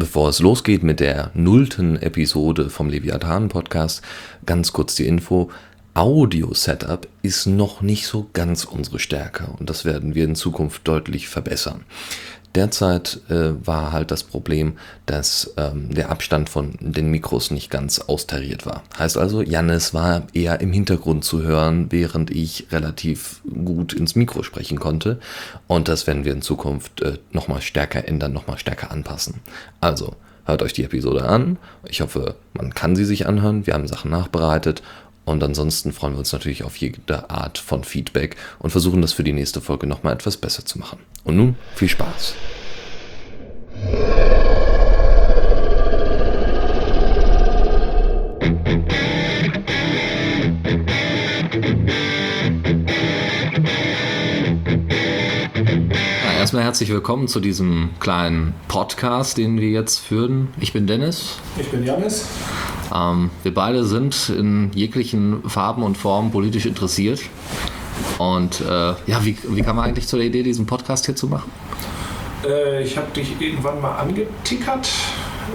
Bevor es losgeht mit der nullten Episode vom Leviathan Podcast, ganz kurz die Info. Audio-Setup ist noch nicht so ganz unsere Stärke und das werden wir in Zukunft deutlich verbessern. Derzeit äh, war halt das Problem, dass ähm, der Abstand von den Mikros nicht ganz austariert war. Heißt also, Jannis war eher im Hintergrund zu hören, während ich relativ gut ins Mikro sprechen konnte. Und das werden wir in Zukunft äh, nochmal stärker ändern, nochmal stärker anpassen. Also, hört euch die Episode an. Ich hoffe, man kann sie sich anhören. Wir haben Sachen nachbereitet und ansonsten freuen wir uns natürlich auf jede Art von Feedback und versuchen das für die nächste Folge nochmal etwas besser zu machen. Und nun viel Spaß. Erstmal herzlich willkommen zu diesem kleinen Podcast, den wir jetzt führen. Ich bin Dennis. Ich bin Janis. Ähm, wir beide sind in jeglichen Farben und Formen politisch interessiert. Und äh, ja, wie, wie kam man eigentlich zu der Idee, diesen Podcast hier zu machen? Äh, ich habe dich irgendwann mal angetickert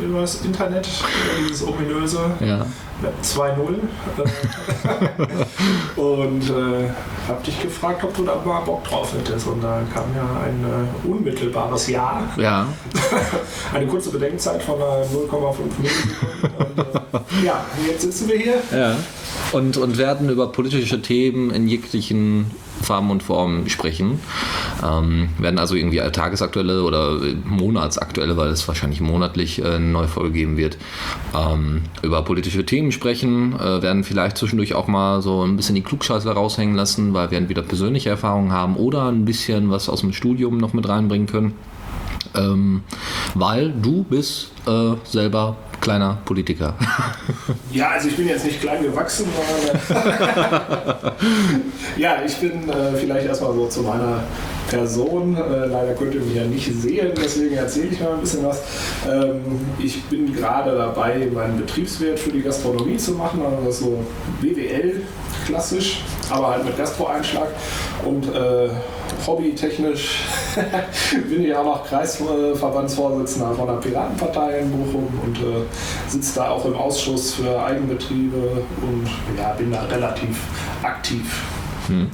über das Internet, über dieses ominöse ja. Web 2.0. und äh, habe dich gefragt, ob du da mal Bock drauf hättest. Und da kam ja ein äh, unmittelbares Ja. Ja. Eine kurze Bedenkzeit von 0,5 Minuten. äh, ja, jetzt sitzen wir hier. Ja. Und, und werden über politische Themen in jeglichen Farben und Formen sprechen. Ähm, werden also irgendwie tagesaktuelle oder monatsaktuelle, weil es wahrscheinlich monatlich äh, eine neue Folge geben wird, ähm, über politische Themen sprechen, äh, werden vielleicht zwischendurch auch mal so ein bisschen die Klugscheiße raushängen lassen, weil wir entweder persönliche Erfahrungen haben oder ein bisschen was aus dem Studium noch mit reinbringen können. Ähm, weil du bist äh, selber kleiner Politiker. Ja, also ich bin jetzt nicht klein gewachsen, sondern ja, ich bin äh, vielleicht erstmal so zu meiner Person. Äh, leider könnt ihr mich ja nicht sehen, deswegen erzähle ich mal ein bisschen was. Ähm, ich bin gerade dabei, meinen Betriebswert für die Gastronomie zu machen, also so BWL klassisch, aber halt mit Gastro-Einschlag und äh, hobbytechnisch bin ich auch noch Kreisverbandsvorsitzender von der Piratenpartei in Bochum und äh, sitze da auch im Ausschuss für Eigenbetriebe und ja, bin da relativ aktiv. Hm.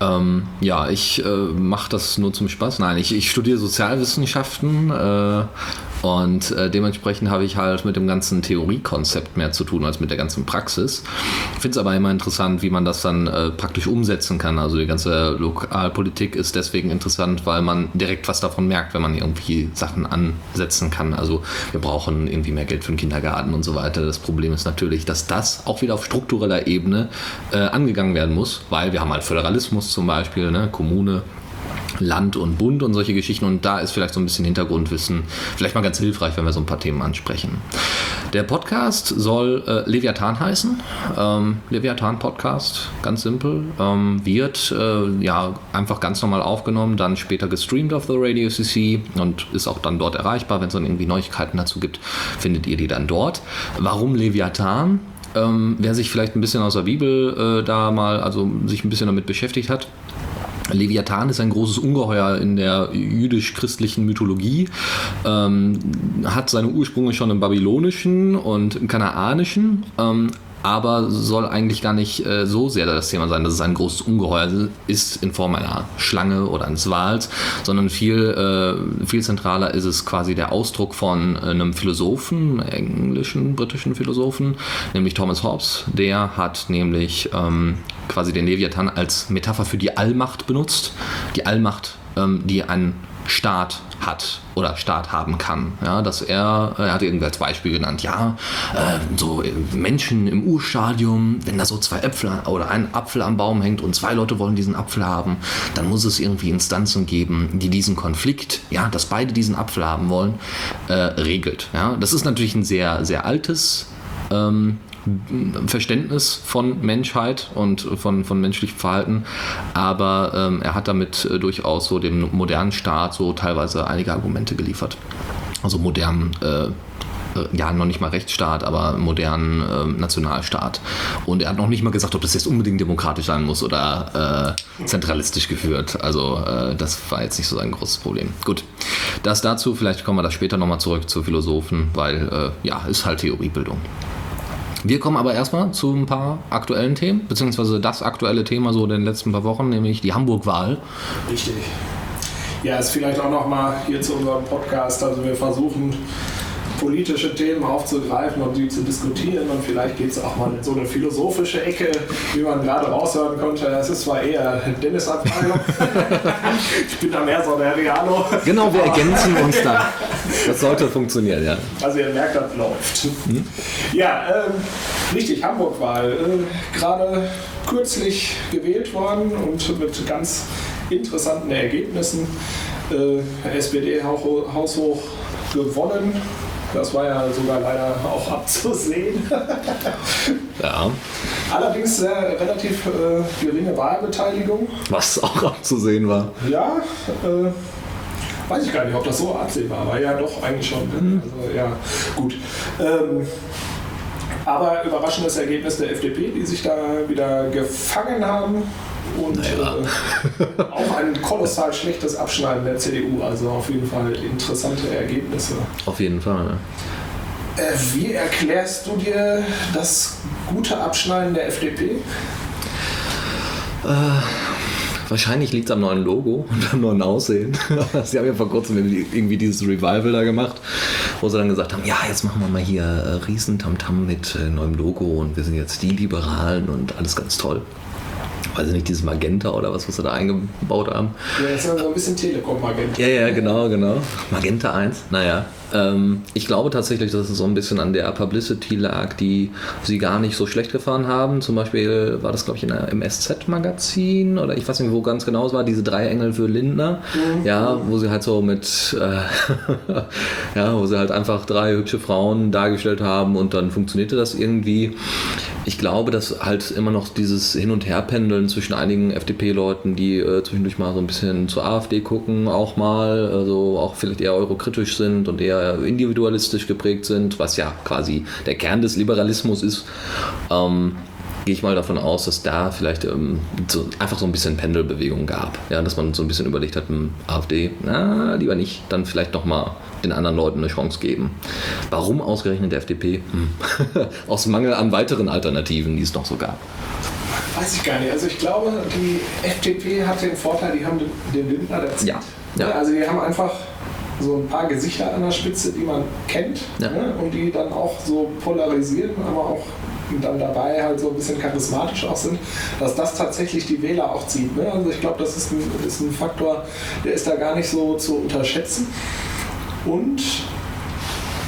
Ähm, ja, ich äh, mache das nur zum Spaß. Nein, ich, ich studiere Sozialwissenschaften äh, und äh, dementsprechend habe ich halt mit dem ganzen Theoriekonzept mehr zu tun als mit der ganzen Praxis. Ich finde es aber immer interessant, wie man das dann äh, praktisch umsetzen kann. Also die ganze Lokalpolitik ist deswegen interessant, weil man direkt was davon merkt, wenn man irgendwie Sachen ansetzen kann. Also wir brauchen irgendwie mehr Geld für den Kindergarten und so weiter. Das Problem ist natürlich, dass das auch wieder auf struktureller Ebene äh, angegangen werden muss, weil wir haben halt Föderalismus zum Beispiel, ne, Kommune Land und Bund und solche Geschichten. Und da ist vielleicht so ein bisschen Hintergrundwissen vielleicht mal ganz hilfreich, wenn wir so ein paar Themen ansprechen. Der Podcast soll äh, Leviathan heißen. Ähm, Leviathan Podcast, ganz simpel. Ähm, wird äh, ja einfach ganz normal aufgenommen, dann später gestreamt auf The Radio CC und ist auch dann dort erreichbar. Wenn es dann irgendwie Neuigkeiten dazu gibt, findet ihr die dann dort. Warum Leviathan? Ähm, wer sich vielleicht ein bisschen aus der Bibel äh, da mal, also sich ein bisschen damit beschäftigt hat, Leviathan ist ein großes Ungeheuer in der jüdisch-christlichen Mythologie, ähm, hat seine Ursprünge schon im babylonischen und im kanaanischen, ähm, aber soll eigentlich gar nicht äh, so sehr das Thema sein, dass es ein großes Ungeheuer ist in Form einer Schlange oder eines Wals, sondern viel, äh, viel zentraler ist es quasi der Ausdruck von äh, einem Philosophen, englischen, britischen Philosophen, nämlich Thomas Hobbes. Der hat nämlich ähm, quasi den Leviathan als Metapher für die Allmacht benutzt. Die Allmacht, ähm, die ein Staat hat oder Staat haben kann. Ja, dass er, er hat irgendwie als Beispiel genannt, ja, äh, so Menschen im Urstadium, wenn da so zwei Äpfel oder ein Apfel am Baum hängt und zwei Leute wollen diesen Apfel haben, dann muss es irgendwie Instanzen geben, die diesen Konflikt, ja, dass beide diesen Apfel haben wollen, äh, regelt. Ja, das ist natürlich ein sehr, sehr altes ähm, Verständnis von Menschheit und von, von menschlichem Verhalten, aber ähm, er hat damit äh, durchaus so dem modernen Staat so teilweise einige Argumente geliefert. Also modernen äh, äh, ja, noch nicht mal Rechtsstaat, aber modernen äh, Nationalstaat. Und er hat noch nicht mal gesagt, ob das jetzt unbedingt demokratisch sein muss oder äh, zentralistisch geführt. Also äh, das war jetzt nicht so ein großes Problem. Gut, das dazu, vielleicht kommen wir da später nochmal zurück zu Philosophen, weil äh, ja, ist halt Theoriebildung. Wir kommen aber erstmal zu ein paar aktuellen Themen, beziehungsweise das aktuelle Thema so in den letzten paar Wochen, nämlich die Hamburg-Wahl. Richtig. Ja, ist vielleicht auch nochmal hier zu unserem Podcast. Also wir versuchen politische Themen aufzugreifen und die zu diskutieren. Und vielleicht geht es auch mal in so eine philosophische Ecke, wie man gerade raushören konnte. Es ist zwar eher Dennis Abteilung. ich bin da mehr so der Realo. Genau, wir ergänzen uns da. Das sollte funktionieren, ja. Also ihr merkt, das läuft. Hm? Ja, ähm, richtig, Hamburg-Wahl. Äh, gerade kürzlich gewählt worden und mit ganz interessanten Ergebnissen. Äh, SPD haushoch gewonnen. Das war ja sogar leider auch abzusehen. ja. Allerdings sehr relativ äh, geringe Wahlbeteiligung. Was auch abzusehen war. Ja, äh, weiß ich gar nicht, ob das so absehbar war. Ja, doch, eigentlich schon. Ne? Mhm. Also, ja, gut. Ähm, aber überraschendes Ergebnis der FDP, die sich da wieder gefangen haben und naja. äh, auch ein kolossal schlechtes Abschneiden der CDU. Also auf jeden Fall interessante Ergebnisse. Auf jeden Fall. Äh, wie erklärst du dir das gute Abschneiden der FDP? Äh, wahrscheinlich liegt es am neuen Logo und am neuen Aussehen. sie haben ja vor kurzem irgendwie dieses Revival da gemacht, wo sie dann gesagt haben, ja, jetzt machen wir mal hier äh, Riesentamtam mit äh, neuem Logo und wir sind jetzt die Liberalen und alles ganz toll weiß ich nicht, dieses Magenta oder was, was sie da eingebaut haben. Ja, das ist so ein bisschen Telekom-Magenta. Ja, ja, genau, genau. Magenta 1, naja. Ähm, ich glaube tatsächlich, dass es so ein bisschen an der Publicity lag, die sie gar nicht so schlecht gefahren haben. Zum Beispiel war das, glaube ich, in der, im SZ-Magazin oder ich weiß nicht, wo ganz genau es war, diese drei Engel für Lindner. Mhm. Ja, wo sie halt so mit, äh, ja, wo sie halt einfach drei hübsche Frauen dargestellt haben und dann funktionierte das irgendwie. Ich glaube, dass halt immer noch dieses Hin- und Herpendeln zwischen einigen FDP-Leuten, die äh, zwischendurch mal so ein bisschen zur AfD gucken, auch mal, also auch vielleicht eher eurokritisch sind und eher eher individualistisch geprägt sind, was ja quasi der Kern des Liberalismus ist, ähm, gehe ich mal davon aus, dass da vielleicht ähm, so einfach so ein bisschen Pendelbewegung gab. Ja, dass man so ein bisschen überlegt hat, hm, AfD, na, lieber nicht, dann vielleicht nochmal den anderen Leuten eine Chance geben. Warum ausgerechnet der FDP? Hm. Aus Mangel an weiteren Alternativen, die es noch so gab. Weiß ich gar nicht. Also ich glaube, die FDP hat den Vorteil, die haben den Lindner dazu. Ja. ja. Also die haben einfach so ein paar Gesichter an der Spitze, die man kennt ja. ne? und die dann auch so polarisieren, aber auch dann dabei halt so ein bisschen charismatisch auch sind, dass das tatsächlich die Wähler auch zieht. Ne? Also ich glaube, das ist ein, ist ein Faktor, der ist da gar nicht so zu unterschätzen. Und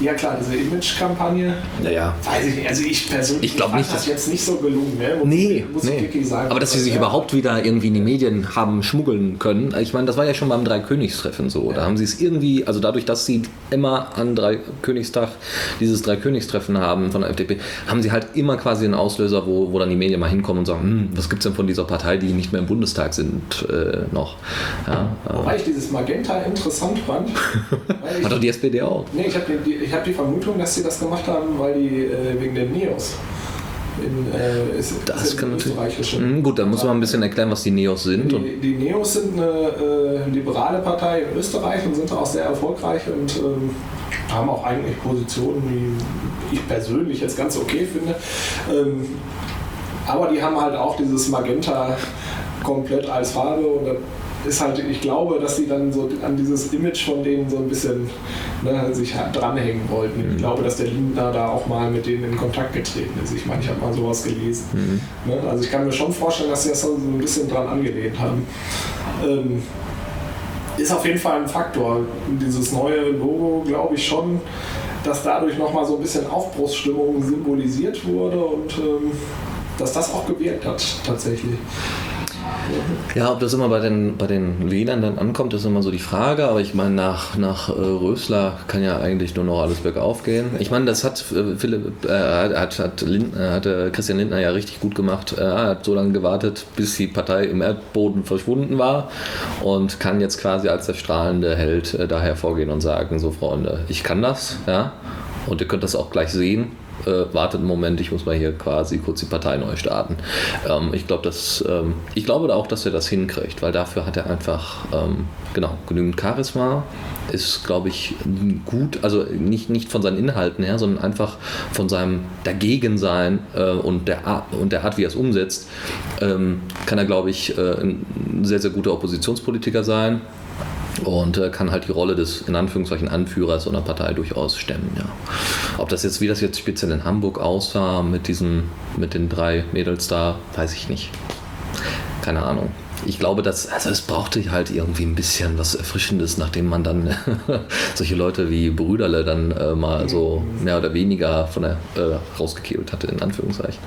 ja klar, diese Image-Kampagne. Naja. Weiß ich nicht. Also ich persönlich ich fand nicht, das jetzt nicht so gelungen. Ne? Muss, nee, muss nee. Sagen, aber dass sie sich ja. überhaupt wieder irgendwie in die Medien haben schmuggeln können. Ich meine, das war ja schon beim Dreikönigstreffen so. Ja. Da haben sie es irgendwie, also dadurch, dass sie immer an Dreikönigstag dieses Dreikönigstreffen haben von der FDP, haben sie halt immer quasi einen Auslöser, wo, wo dann die Medien mal hinkommen und sagen, hm, was gibt es denn von dieser Partei, die nicht mehr im Bundestag sind, äh, noch. Ja, Wobei ich dieses Magenta interessant fand. Hat doch die SPD auch. Nee, ich habe die, ich habe die Vermutung, dass sie das gemacht haben, weil die äh, wegen der Neos. In, äh, ist, das ist kann natürlich. Mhm, gut, dann muss man ein bisschen erklären, was die Neos sind. Die, die Neos sind eine äh, liberale Partei in Österreich und sind auch sehr erfolgreich und ähm, haben auch eigentlich Positionen, die ich persönlich jetzt ganz okay finde. Ähm, aber die haben halt auch dieses Magenta komplett als Farbe und ist halt, ich glaube, dass sie dann so an dieses Image von denen so ein bisschen ne, sich dranhängen wollten. Mhm. Ich glaube, dass der Lindner da auch mal mit denen in Kontakt getreten ist. Ich meine, ich habe mal sowas gelesen. Mhm. Ne? Also ich kann mir schon vorstellen, dass sie das so ein bisschen dran angelehnt haben. Ähm, ist auf jeden Fall ein Faktor. Dieses neue Logo, glaube ich schon, dass dadurch nochmal so ein bisschen Aufbruchsstimmung symbolisiert wurde und ähm, dass das auch gewirkt hat tatsächlich. Ja, ob das immer bei den, bei den Wählern dann ankommt, ist immer so die Frage. Aber ich meine, nach, nach äh, Rösler kann ja eigentlich nur noch alles bergauf gehen. Ich meine, das hat äh, Philipp, äh, hat, hat, Lindner, hat äh, Christian Lindner ja richtig gut gemacht. er hat so lange gewartet, bis die Partei im Erdboden verschwunden war und kann jetzt quasi als der strahlende Held äh, da hervorgehen und sagen: So, Freunde, ich kann das, ja Und ihr könnt das auch gleich sehen. Äh, wartet einen Moment, ich muss mal hier quasi kurz die Partei neu starten. Ähm, ich, glaub, dass, ähm, ich glaube auch, dass er das hinkriegt, weil dafür hat er einfach ähm, genau, genügend Charisma. Ist, glaube ich, gut, also nicht, nicht von seinen Inhalten her, sondern einfach von seinem Dagegensein äh, und, der Art, und der Art, wie er es umsetzt, ähm, kann er, glaube ich, äh, ein sehr, sehr guter Oppositionspolitiker sein und äh, kann halt die Rolle des in Anführungszeichen Anführers so einer Partei durchaus stemmen. Ja. Ob das jetzt, wie das jetzt speziell in Hamburg aussah mit diesen, mit den drei Mädels da, weiß ich nicht. Keine Ahnung ich glaube, dass, also es brauchte halt irgendwie ein bisschen was Erfrischendes, nachdem man dann solche Leute wie Brüderle dann äh, mal so mehr oder weniger von der äh, rausgekehlt hatte, in Anführungszeichen.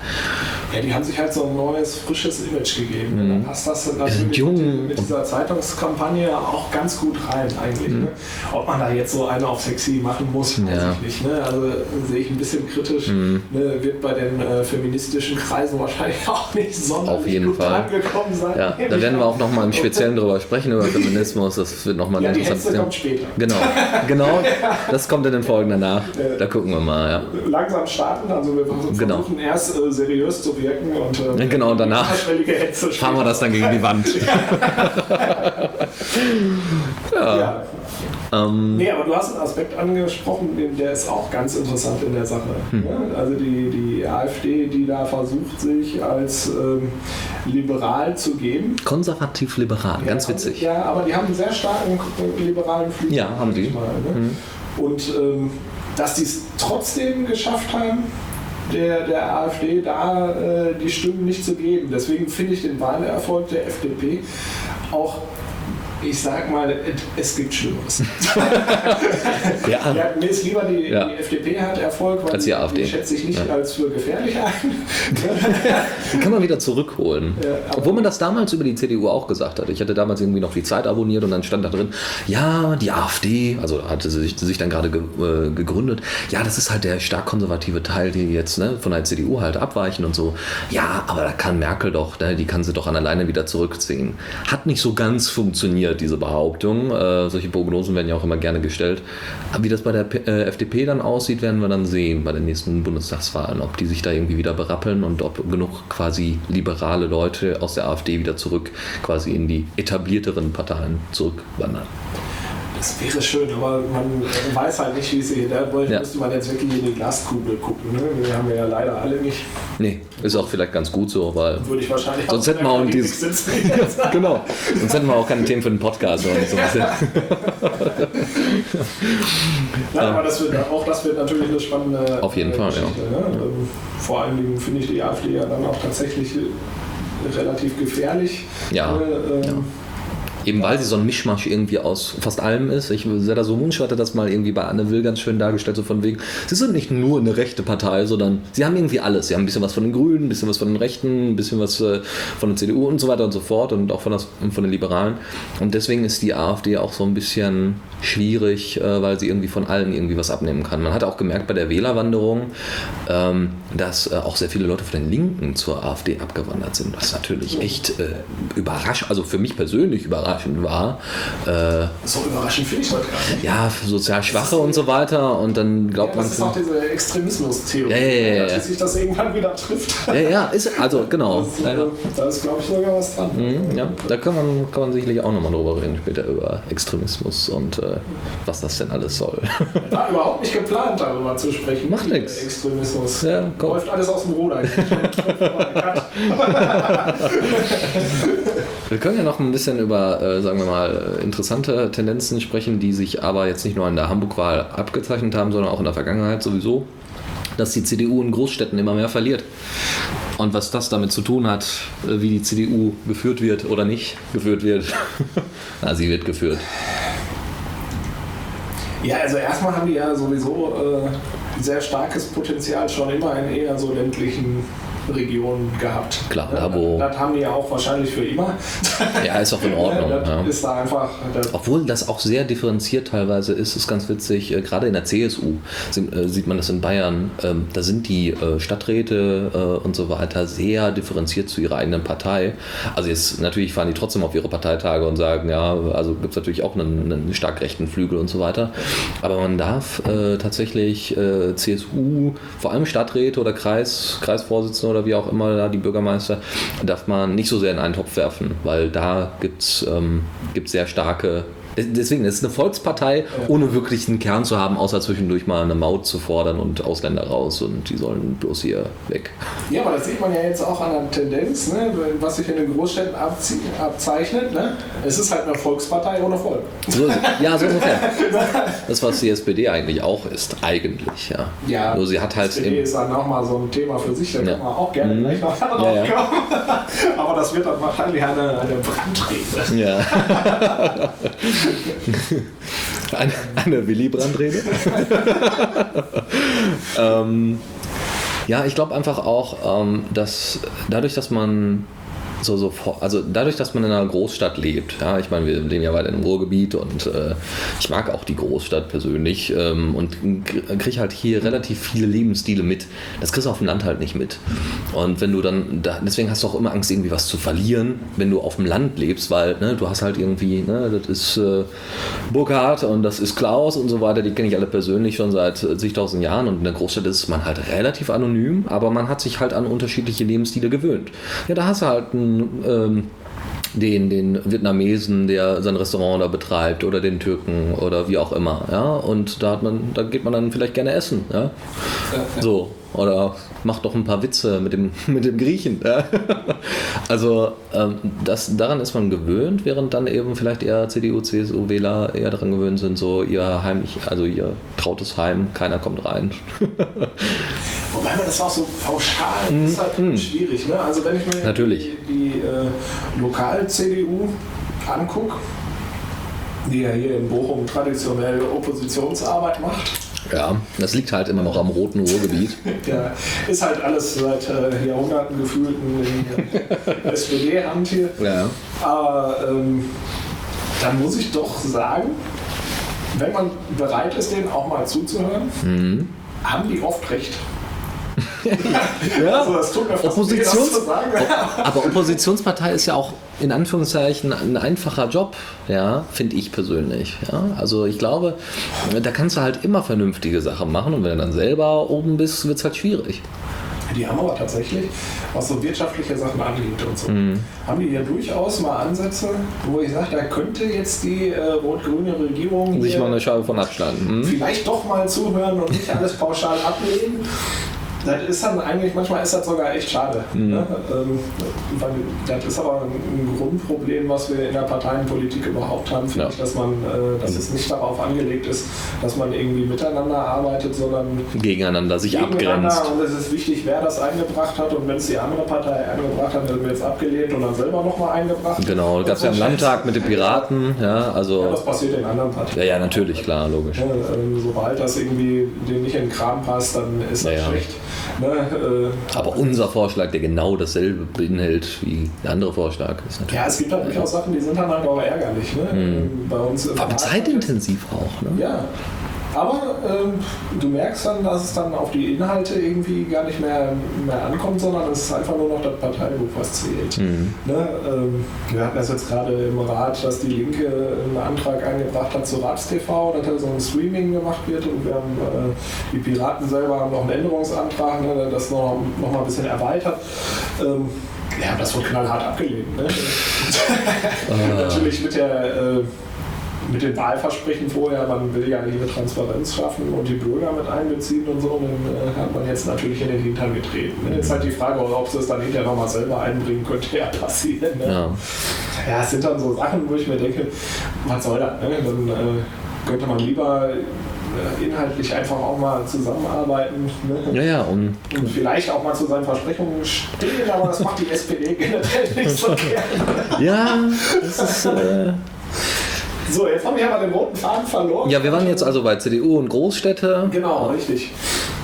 Ja, die haben sich halt so ein neues, frisches Image gegeben. Mhm. Dann passt das natürlich jung. mit dieser Zeitungskampagne auch ganz gut rein eigentlich. Mhm. Ne? Ob man da jetzt so eine auf sexy machen muss, weiß ja. ich nicht. Ne? Also sehe ich ein bisschen kritisch. Mhm. Ne? Wird bei den äh, feministischen Kreisen wahrscheinlich auch nicht sonderlich auf jeden gut Fall. angekommen sein. Ja, da werden wir auch nochmal im Speziellen darüber sprechen, über Feminismus. Das wird nochmal ja, ein interessantes Thema. kommt später. Genau, genau. Das kommt in den Folgen danach. Da gucken wir mal, ja. Langsam starten, also wir versuchen genau. erst äh, seriös zu wirken und äh, genau, danach fahren wir das dann gegen die Wand. ja. ja. Ähm, nee, aber du hast einen Aspekt angesprochen, der ist auch ganz interessant in der Sache. Hm. Also die, die AfD, die da versucht, sich als ähm, liberal zu geben. Konservativ-liberal, ja, ganz witzig. Ja, aber die haben einen sehr starken liberalen Flügel. Ja, haben die. Mal, ne? hm. Und ähm, dass die es trotzdem geschafft haben, der, der AfD da äh, die Stimmen nicht zu geben. Deswegen finde ich den Wahlerfolg der FDP auch ich sag mal, es gibt Schlimmeres. ja. ja. mir ist lieber, die, ja. die, FDP hat Erfolg, weil als die, AfD. die schätze ich nicht ja. als für gefährlich ein. die kann man wieder zurückholen. Obwohl man das damals über die CDU auch gesagt hat. Ich hatte damals irgendwie noch die Zeit abonniert und dann stand da drin, ja, die AfD, also hatte sie sich, sich dann gerade ge, äh, gegründet, ja, das ist halt der stark konservative Teil, die jetzt ne, von der CDU halt abweichen und so. Ja, aber da kann Merkel doch, ne, die kann sie doch an alleine wieder zurückziehen. Hat nicht so ganz funktioniert diese Behauptung. Äh, solche Prognosen werden ja auch immer gerne gestellt. Aber wie das bei der P äh, FDP dann aussieht, werden wir dann sehen bei den nächsten Bundestagswahlen, ob die sich da irgendwie wieder berappeln und ob genug quasi liberale Leute aus der AfD wieder zurück quasi in die etablierteren Parteien zurückwandern. Das wäre schön, aber man weiß halt nicht, wie es hier. Da ja. müsste man jetzt wirklich in die Glaskugel gucken. Ne? Wir haben ja leider alle nicht. Nee, ist auch vielleicht ganz gut so, weil. Würde ich wahrscheinlich sonst hätten wir auch dieses, Genau. Sonst hätten wir auch keine Themen für den Podcast oder so. Nein, aber das wird, auch das wird natürlich eine spannende. Auf jeden Fall, ja. Ne? Ähm, vor allen Dingen finde ich die AfD ja dann auch tatsächlich relativ gefährlich. Ja. Äh, ähm, ja Eben weil sie so ein Mischmasch irgendwie aus fast allem ist. Ich da so Munsch hatte das mal irgendwie bei Anne Will ganz schön dargestellt, so von wegen, sie sind nicht nur eine rechte Partei, sondern sie haben irgendwie alles. Sie haben ein bisschen was von den Grünen, ein bisschen was von den Rechten, ein bisschen was äh, von der CDU und so weiter und so fort und auch von, das, von den Liberalen. Und deswegen ist die AfD auch so ein bisschen schwierig, äh, weil sie irgendwie von allen irgendwie was abnehmen kann. Man hat auch gemerkt bei der Wählerwanderung, ähm, dass äh, auch sehr viele Leute von den Linken zur AfD abgewandert sind, was natürlich echt überraschend, also für mich persönlich überraschend überraschend war. Äh, so überraschend finde ich das gar nicht. Ja, sozial Schwache und so weiter und dann glaubt ja, man. Das ist auch diese Extremismus-Theorie, ja, ja, ja, dass sich das irgendwann wieder trifft. Ja, ja, ist, also genau. Das, äh, da ist, glaube ich, sogar was dran. Mhm, ja, da kann man, kann man sicherlich auch nochmal drüber reden, später über Extremismus und äh, was das denn alles soll. War überhaupt nicht geplant, darüber zu sprechen. Macht nichts. Extremismus. Ja, Läuft alles aus dem Ruder. Wir können ja noch ein bisschen über äh, sagen wir mal, interessante Tendenzen sprechen, die sich aber jetzt nicht nur in der Hamburg-Wahl abgezeichnet haben, sondern auch in der Vergangenheit sowieso, dass die CDU in Großstädten immer mehr verliert. Und was das damit zu tun hat, äh, wie die CDU geführt wird oder nicht geführt wird. Na, sie wird geführt. Ja, also erstmal haben die ja sowieso äh, sehr starkes Potenzial schon immer in eher so ländlichen Region gehabt. Klar, ja, da wo- Das haben die ja auch wahrscheinlich für immer. Ja, ist auch in Ordnung. das ja. ist da einfach. Das, Obwohl das auch sehr differenziert teilweise ist, ist ganz witzig. Äh, gerade in der CSU sind, äh, sieht man das in Bayern. Ähm, da sind die äh, Stadträte äh, und so weiter sehr differenziert zu ihrer eigenen Partei. Also jetzt natürlich fahren die trotzdem auf ihre Parteitage und sagen, ja, also gibt es natürlich auch einen, einen stark rechten Flügel und so weiter. Aber man darf tatsächlich CSU, vor allem Stadträte oder Kreis, Kreisvorsitzende oder wie auch immer da die Bürgermeister, darf man nicht so sehr in einen Topf werfen, weil da gibt es ähm, sehr starke. Deswegen, es ist eine Volkspartei, ohne wirklich einen Kern zu haben, außer zwischendurch mal eine Maut zu fordern und Ausländer raus und die sollen bloß hier weg. ja, aber das sieht man ja jetzt auch an der Tendenz, ne, was sich in den Großstädten abzeichnet. Ne? Es ist halt eine Volkspartei ohne Volk. So, ja, so ungefähr. Das, was die SPD eigentlich auch ist, eigentlich, ja. Ja, Nur sie hat halt SPD ist dann nochmal so ein Thema für sich, da Ja. kann man auch gerne Mhm. gleich noch drauf Ja, ja. kommen. Aber das wird dann wahrscheinlich eine, eine Brandrede. Ja. eine, eine Willy-Brandt-Rede. ähm, ja, ich glaube einfach auch, ähm, dass dadurch, dass man so, so, also dadurch, dass man in einer Großstadt lebt, ja, ich meine, wir leben ja weiter im Ruhrgebiet und äh, ich mag auch die Großstadt persönlich ähm, und kriege halt hier relativ viele Lebensstile mit. Das kriegst du auf dem Land halt nicht mit. Und wenn du dann, da, deswegen hast du auch immer Angst, irgendwie was zu verlieren, wenn du auf dem Land lebst, weil ne, du hast halt irgendwie, ne, das ist äh, Burkhard und das ist Klaus und so weiter, die kenne ich alle persönlich schon seit zigtausend Jahren und in der Großstadt ist man halt relativ anonym, aber man hat sich halt an unterschiedliche Lebensstile gewöhnt. Ja, da hast du halt einen ähm, den, den Vietnamesen, der sein Restaurant da betreibt, oder den Türken oder wie auch immer, ja. Und da hat man, da geht man dann vielleicht gerne essen, ja. So. Oder macht doch ein paar Witze mit dem, mit dem Griechen. Also ähm, das, daran ist man gewöhnt, während dann eben vielleicht eher CDU, CSU Wähler eher daran gewöhnt sind, so ihr heimlich, also ihr trautes Heim, keiner kommt rein. Wobei man das auch so pauschal ist halt schwierig. Ne? Also wenn ich mir. Natürlich. die, die äh, Lokal-CDU angucke, die ja hier in Bochum traditionell Oppositionsarbeit macht, Ja, das liegt halt immer noch am roten Ruhrgebiet. ja, ist halt alles seit äh, Jahrhunderten gefühlt in SPD-Hand hier. Ja. Aber ähm, dann muss ich doch sagen, wenn man bereit ist, denen auch mal zuzuhören, Mhm. haben die oft recht. Ja. Also Oppositions- zu sagen. Aber Oppositionspartei ist ja auch in Anführungszeichen ein einfacher Job, ja, finde ich persönlich. Ja? Also ich glaube, da kannst du halt immer vernünftige Sachen machen und wenn du dann selber oben bist, wird es halt schwierig. Die haben aber tatsächlich, was so wirtschaftliche Sachen angeht und so, Mhm. haben die ja durchaus mal Ansätze, wo ich sage, da könnte jetzt die äh, rot-grüne Regierung Sich mal eine Scheibe von abschneiden. Hm? vielleicht doch mal zuhören und nicht alles pauschal ablehnen. Das ist dann eigentlich, manchmal ist das sogar echt schade. Mhm. Ne? Ähm, das ist aber ein Grundproblem, was wir in der Parteienpolitik überhaupt haben, finde Ja. ich, dass man, äh, dass es nicht darauf angelegt ist, dass man irgendwie miteinander arbeitet, sondern Gegeneinander sich gegeneinander abgrenzt. und es ist wichtig, wer das eingebracht hat und wenn es die andere Partei eingebracht hat, dann wird es abgelehnt und dann selber nochmal eingebracht. Genau, da gab es ja im Landtag mit den Piraten, ja, Ja, also. das passiert in anderen Parteien. Ja, ja, natürlich, klar, logisch. Ja, ähm, sobald das irgendwie dem nicht in den Kram passt, dann ist das Ja, ja. schlecht. Ne, äh, Aber unser Vorschlag, der genau dasselbe beinhält wie der andere Vorschlag, ist natürlich. ja, es gibt halt durchaus Sachen, die sind dann halt auch ärgerlich. Ne? Ähm, Bei uns Vor allem zeitintensiv auch, ne? Ja. Aber ähm, du merkst dann, dass es dann auf die Inhalte irgendwie gar nicht mehr, mehr ankommt, sondern es ist einfach nur noch das Parteibuch, was zählt. Mhm. Ne, ähm, wir hatten das jetzt gerade im Rat, dass die Linke einen Antrag eingebracht hat zu Ratstv, dass da so ein Streaming gemacht wird und wir haben, äh, die Piraten selber haben noch einen Änderungsantrag, ne, das noch, noch mal ein bisschen erweitert. Ähm, ja, das wurde knallhart abgelehnt. Ne? Natürlich mit der äh, mit den Wahlversprechen vorher, man will ja hier Transparenz schaffen und die Bürger mit einbeziehen und so, dann äh, hat man jetzt natürlich in den Hintern getreten. Ne? Jetzt halt die Frage, ob sie es dann hinterher nochmal selber einbringen, könnte ja passieren. Ne? Ja. Ja, es sind dann so Sachen, wo ich mir denke, was soll das? Ne? Dann äh, könnte man lieber äh, inhaltlich einfach auch mal zusammenarbeiten. Ne? Ja, ja, und Und vielleicht auch mal zu seinen Versprechungen stehen, aber das macht die SPD generell nicht so gerne. ja, das ist. Äh, So, jetzt haben wir aber den roten Faden verloren. ja, wir waren jetzt also bei CDU und Großstädte. Genau, richtig.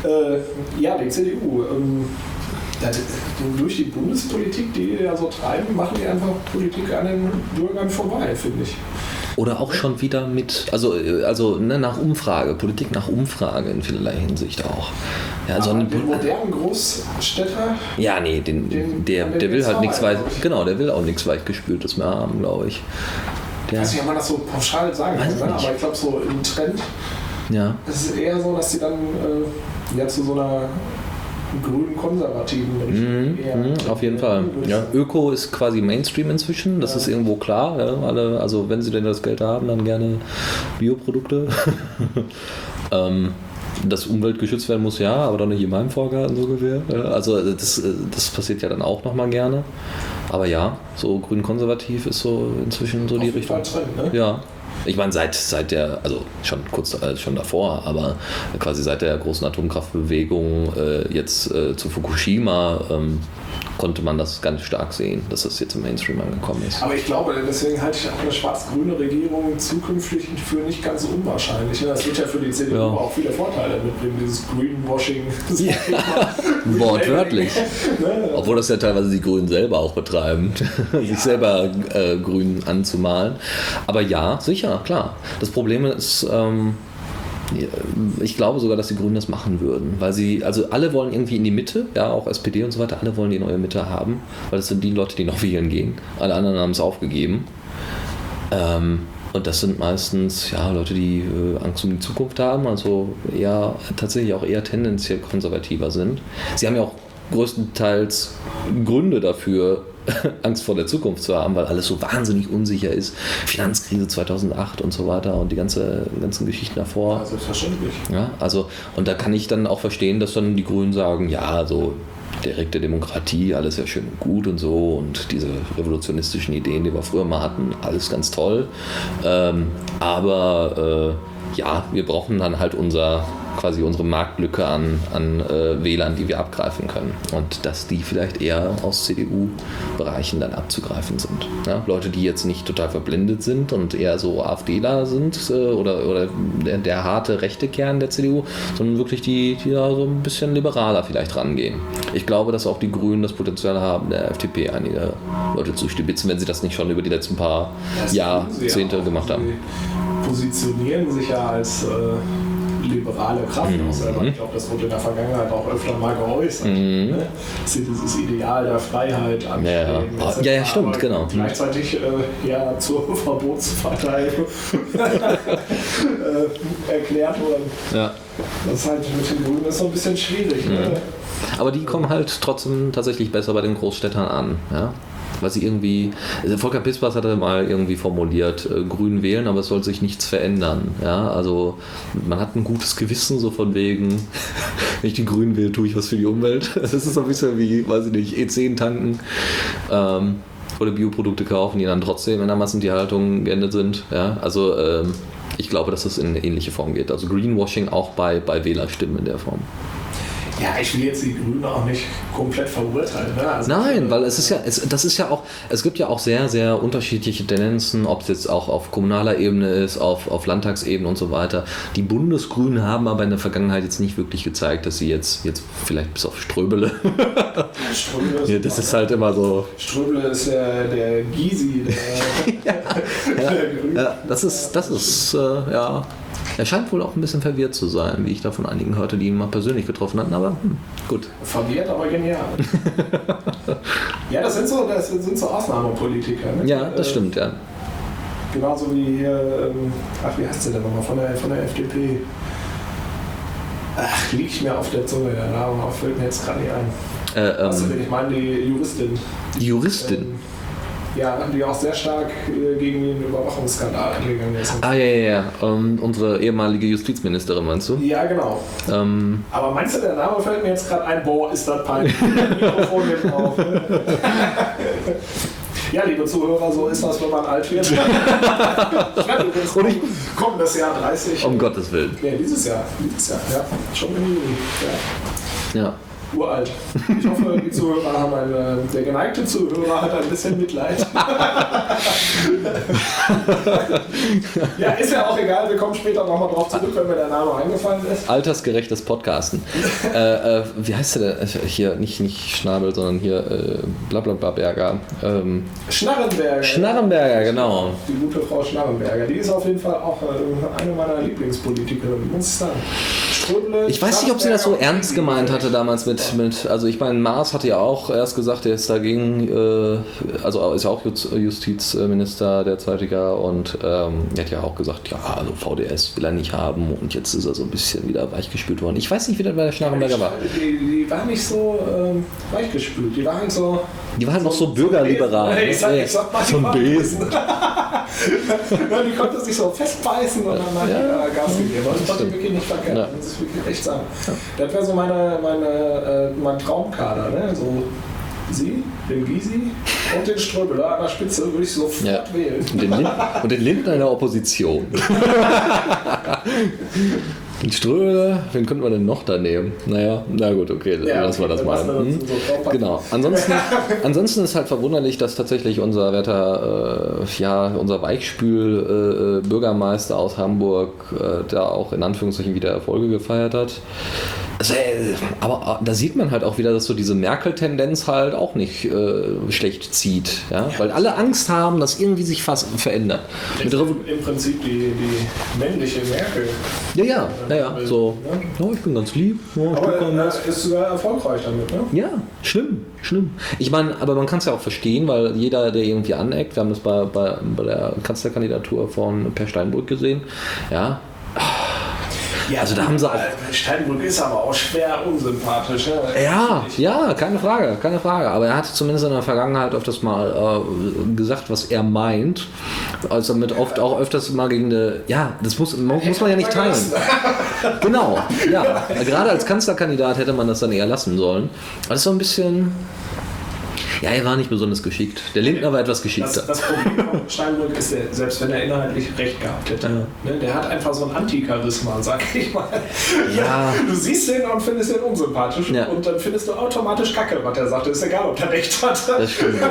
Äh, ja, die CDU. Ähm, durch die Bundespolitik, die ja so treiben, machen die einfach Politik an den Bürgern vorbei, finde ich. Oder auch schon wieder mit, also, also ne, nach Umfrage, Politik nach Umfrage in vielerlei Hinsicht auch. Ja, also den modernen Großstädter? Ja, nee, den, den der, der will halt nichts weit, genau, der will auch nichts weit gespültes mehr haben, glaube ich. Der, nicht, ob man das so pauschal sagen kann, ne? aber ich glaube, so im Trend ja. ist es eher so, dass sie dann äh, ja zu so einer grünen konservativen Richtung. Mhm, mhm auf jeden Fall. Ja, Öko ist quasi Mainstream inzwischen, das ja. ist irgendwo klar. Ja, alle, also wenn sie denn das Geld haben, dann gerne Bioprodukte. ähm, dass Umwelt geschützt werden muss, ja, aber doch nicht in meinem Vorgarten so ungefähr. Also das, das passiert ja dann auch nochmal gerne. Aber ja, so grün-konservativ ist so inzwischen so Auf die Richtung. Trend, ne? Ja. Ich meine, seit, seit der, also schon kurz äh, schon davor, aber quasi seit der großen Atomkraftbewegung äh, jetzt äh, zu Fukushima ähm, konnte man das ganz stark sehen, dass das jetzt im Mainstream angekommen ist. Aber ich glaube, deswegen halte ich auch eine schwarz-grüne Regierung zukünftig für nicht ganz so unwahrscheinlich. Das wird ja für die CDU ja. auch viele Vorteile mitbringen, dieses Greenwashing. Das ja. Wortwörtlich. Ne? Obwohl das ja teilweise die Grünen selber auch betreiben, ja. sich selber äh, grün anzumalen. Aber ja, sicher, klar. Das Problem ist, ähm, ich glaube sogar, dass die Grünen das machen würden, weil sie, also alle wollen irgendwie in die Mitte, ja, auch SPD und so weiter, alle wollen die neue Mitte haben, weil das sind die Leute, die noch wählen gehen. Alle anderen haben es aufgegeben. Ähm, und das sind meistens ja, Leute, die äh, Angst um die Zukunft haben, also eher tatsächlich auch eher tendenziell konservativer sind. Sie haben ja auch größtenteils Gründe dafür, Angst vor der Zukunft zu haben, weil alles so wahnsinnig unsicher ist. Finanzkrise 2008 und so weiter und die ganze, ganzen Geschichten davor. Ja, selbstverständlich. Ja, also, und da kann ich dann auch verstehen, dass dann die Grünen sagen, ja, so direkte Demokratie, alles ja schön und gut und so und diese revolutionistischen Ideen, die wir früher mal hatten, alles ganz toll. Ähm, aber äh, ja, wir brauchen dann halt unser quasi unsere Marktlücke an, an äh, Wählern, die wir abgreifen können. Und dass die vielleicht eher aus CDU-Bereichen dann abzugreifen sind. Ja? Leute, die jetzt nicht total verblendet sind und eher so AfDler sind äh, oder, oder der, der, harte rechte Kern der CDU, sondern wirklich die, die da so ein bisschen liberaler vielleicht rangehen. Ich glaube, dass auch die Grünen das Potenzial haben, der FDP einige Leute zu stibitzen, wenn sie das nicht schon über die letzten paar Jahrzehnte gemacht haben. Sie positionieren sich ja als äh liberale Kraft mhm. auch selber. Ich glaube, das wurde in der Vergangenheit auch öfter mal geäußert. Mhm. Ne? Sie dieses Ideal der Freiheit anstreben. Ja, ja. ja, ja stimmt, genau. Gleichzeitig äh, ja zur Verbotspartei äh, erklärt worden. Ja. Das ist halt mit den Grünen ist so ein bisschen schwierig. Ne? Mhm. Ne? Aber die kommen halt trotzdem tatsächlich besser bei den Großstädtern an. Ja? Weil sie irgendwie, also Volker Pispers hatte mal irgendwie formuliert, äh, grün wählen, aber es soll sich nichts verändern. Ja, also man hat ein gutes Gewissen, so von wegen, wenn ich die Grünen wähle, tue ich was für die Umwelt. Das ist so ein bisschen wie, weiß ich nicht, E10 tanken. Ähm, oder Bioprodukte kaufen, die dann trotzdem in der Massentierhaltung geendet sind. Ja, also ähm, ich glaube, dass das in eine ähnliche Form geht. Also Greenwashing auch bei, bei Wählerstimmen in der Form. Ja, ich will jetzt die Grünen auch nicht komplett verurteilen. Ne? Also Nein, weil es ist ja, es, das ist ja auch, es gibt ja auch sehr, sehr unterschiedliche Tendenzen, ob es jetzt auch auf kommunaler Ebene ist, auf, auf Landtagsebene und so weiter. Die Bundesgrünen haben aber in der Vergangenheit jetzt nicht wirklich gezeigt, dass sie jetzt, jetzt vielleicht bis auf Ströbele. Ströbele ist ja, das ist halt immer so. Ströbele ist der, der Gysi, der, ja, der ja, ja, das ist, das ist, äh, ja. Er scheint wohl auch ein bisschen verwirrt zu sein, wie ich da von einigen hörte, die ihn mal persönlich getroffen hatten, aber hm, gut. Verwirrt, aber genial. ja, das sind so, das sind so Ausnahmepolitiker. Ne? Ja, das äh, stimmt, ja. Genauso wie hier, ähm, ach, wie heißt sie denn nochmal, von der, von der FDP? Ach, liegt mir auf der Zunge, der Name fällt mir jetzt gerade nicht ein. Äh, ähm, also, ich meine die Juristin. Die Juristin? Ähm, ja, die auch sehr stark äh, gegen den Überwachungsskandal angegangen ist. Ah, ja, ja, ja. Um, unsere ehemalige Justizministerin, meinst du? Ja, genau. Ähm, Aber meinst du, der Name fällt mir jetzt gerade ein? Boah, ist das peinlich. Mikrofon nimmt auf. Ja, liebe Zuhörer, so ist das, wenn man alt wird. ich werde übrigens kommendes Jahr 30. Um Gottes Willen. Ja, dieses Jahr. Dieses Jahr, ja. Schon im Juli. Ja. ja. Uralt. Ich hoffe, die Zuhörer haben eine, der geneigte Zuhörer hat ein bisschen Mitleid. ja, ist ja auch egal, wir kommen später nochmal drauf zurück, wenn mir der Name eingefallen ist. Altersgerechtes Podcasten. äh, äh, wie heißt der denn? Hier, nicht, nicht Schnabel, sondern hier äh, Blablabla-Berger. Ähm, Schnarrenberger. Schnarrenberger, genau. Die gute Frau Schnarrenberger. Die ist auf jeden Fall auch äh, eine meiner Lieblingspolitikerinnen, muss ich sagen. Ströble, Ich weiß nicht, ob sie das so ernst gemeint hatte damals mit, mit also ich meine, Maas hatte ja auch erst gesagt, er ist dagegen, äh, also ist ja auch Justizminister derzeitiger und ähm, er hat ja auch gesagt, ja, also VDS will er nicht haben und jetzt ist er so ein bisschen wieder weichgespült worden. Ich weiß nicht, wie das bei der Schnarrenberger war. Die, die war nicht so ähm, weichgespült. Die war halt so. Die war halt noch so bürgerliberal. Nee, ich sag, ich sag mal, die so ein Besen. ja, die konnte sich so festbeißen und dann hat Ja. Gas gegeben. Das fand ich wirklich nicht verkehrt. Ja. Das ist wirklich echt sagen. Das wäre so meine, meine, äh, mein Traumkader. Ne? So sie, den Gysi und den Ströbele an der Spitze würde ich sofort Ja. wählen. Und den, Lind und den Lindner in der Opposition. Den Ströhle, wen könnten wir denn noch da nehmen? Naja, na gut, okay, Ja, lassen wir das dann mal. das Hm? so. Genau. Ansonsten, ansonsten ist halt verwunderlich, dass tatsächlich unser werter, äh, ja, unser Weichspül äh, aus Hamburg äh, da auch in Anführungszeichen wieder Erfolge gefeiert hat. Also, äh, aber äh, da sieht man halt auch wieder, dass so diese Merkel-Tendenz halt auch nicht äh, schlecht zieht. Ja? Weil alle Angst haben, dass irgendwie sich was verändert. Im Prinzip die, die männliche Merkel. ja, ja, ja, ja, so. Ja, ich bin ganz lieb. Ich Aber er ist sogar erfolgreich damit. Ne? Ja, schlimm, schlimm. Ich meine, aber man kann es ja auch verstehen, weil jeder, der irgendwie aneckt, wir haben das bei, bei, bei der Kanzlerkandidatur von Per Steinbrück gesehen, ja, Ja, Also da haben sie auch- äh, Steinbrück ist aber auch schwer unsympathisch. Ne? Ja, ja, keine Frage, keine Frage. Aber er hat zumindest in der Vergangenheit öfters mal äh, gesagt, was er meint. Also damit oft auch öfters mal gegen eine. Ja, das muss, muss man ja nicht teilen. Genau, ja. Gerade als Kanzlerkandidat hätte man das dann eher lassen sollen. Aber das ist so ein bisschen. Ja, er war nicht besonders geschickt. Der Lindner war etwas Das, geschickter. das Problem von Steinbrück ist, der, selbst wenn er inhaltlich recht gehabt hätte, ne, der hat einfach so ein Anti-Charisma, sag ich mal. Ja. Du siehst den und findest ihn unsympathisch Ja. und dann findest du automatisch Kacke, was er sagt. Ist egal, ob er recht hat. Das stimmt ja.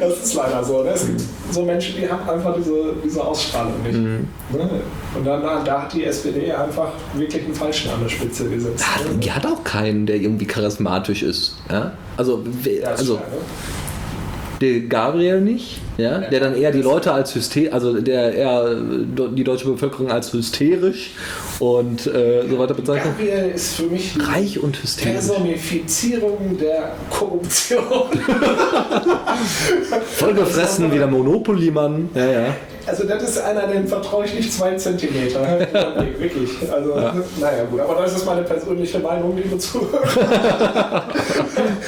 Das ist leider so. Ne? Es gibt so Menschen, die haben einfach diese, diese Ausstrahlung nicht. Mhm. Ne? Und dann, da hat die SPD einfach wirklich einen Falschen an der Spitze gesetzt. Hat- ne? Die hat auch keinen, der irgendwie charismatisch ist. Ja? Also, also ne? der Gabriel nicht, ja? der dann eher die Leute als hysterisch, also der eher die deutsche Bevölkerung als hysterisch und äh, so weiter bezeichnet. Gabriel ist für mich Reich und hysterisch. Personifizierung der Korruption. Vollgefressen wie der Monopoly-Mann. Ja, ja. Also das ist einer, dem vertraue ich nicht zwei Zentimeter. Wirklich. Also, naja gut, aber das ist meine persönliche Meinung, liebe Zuhörer.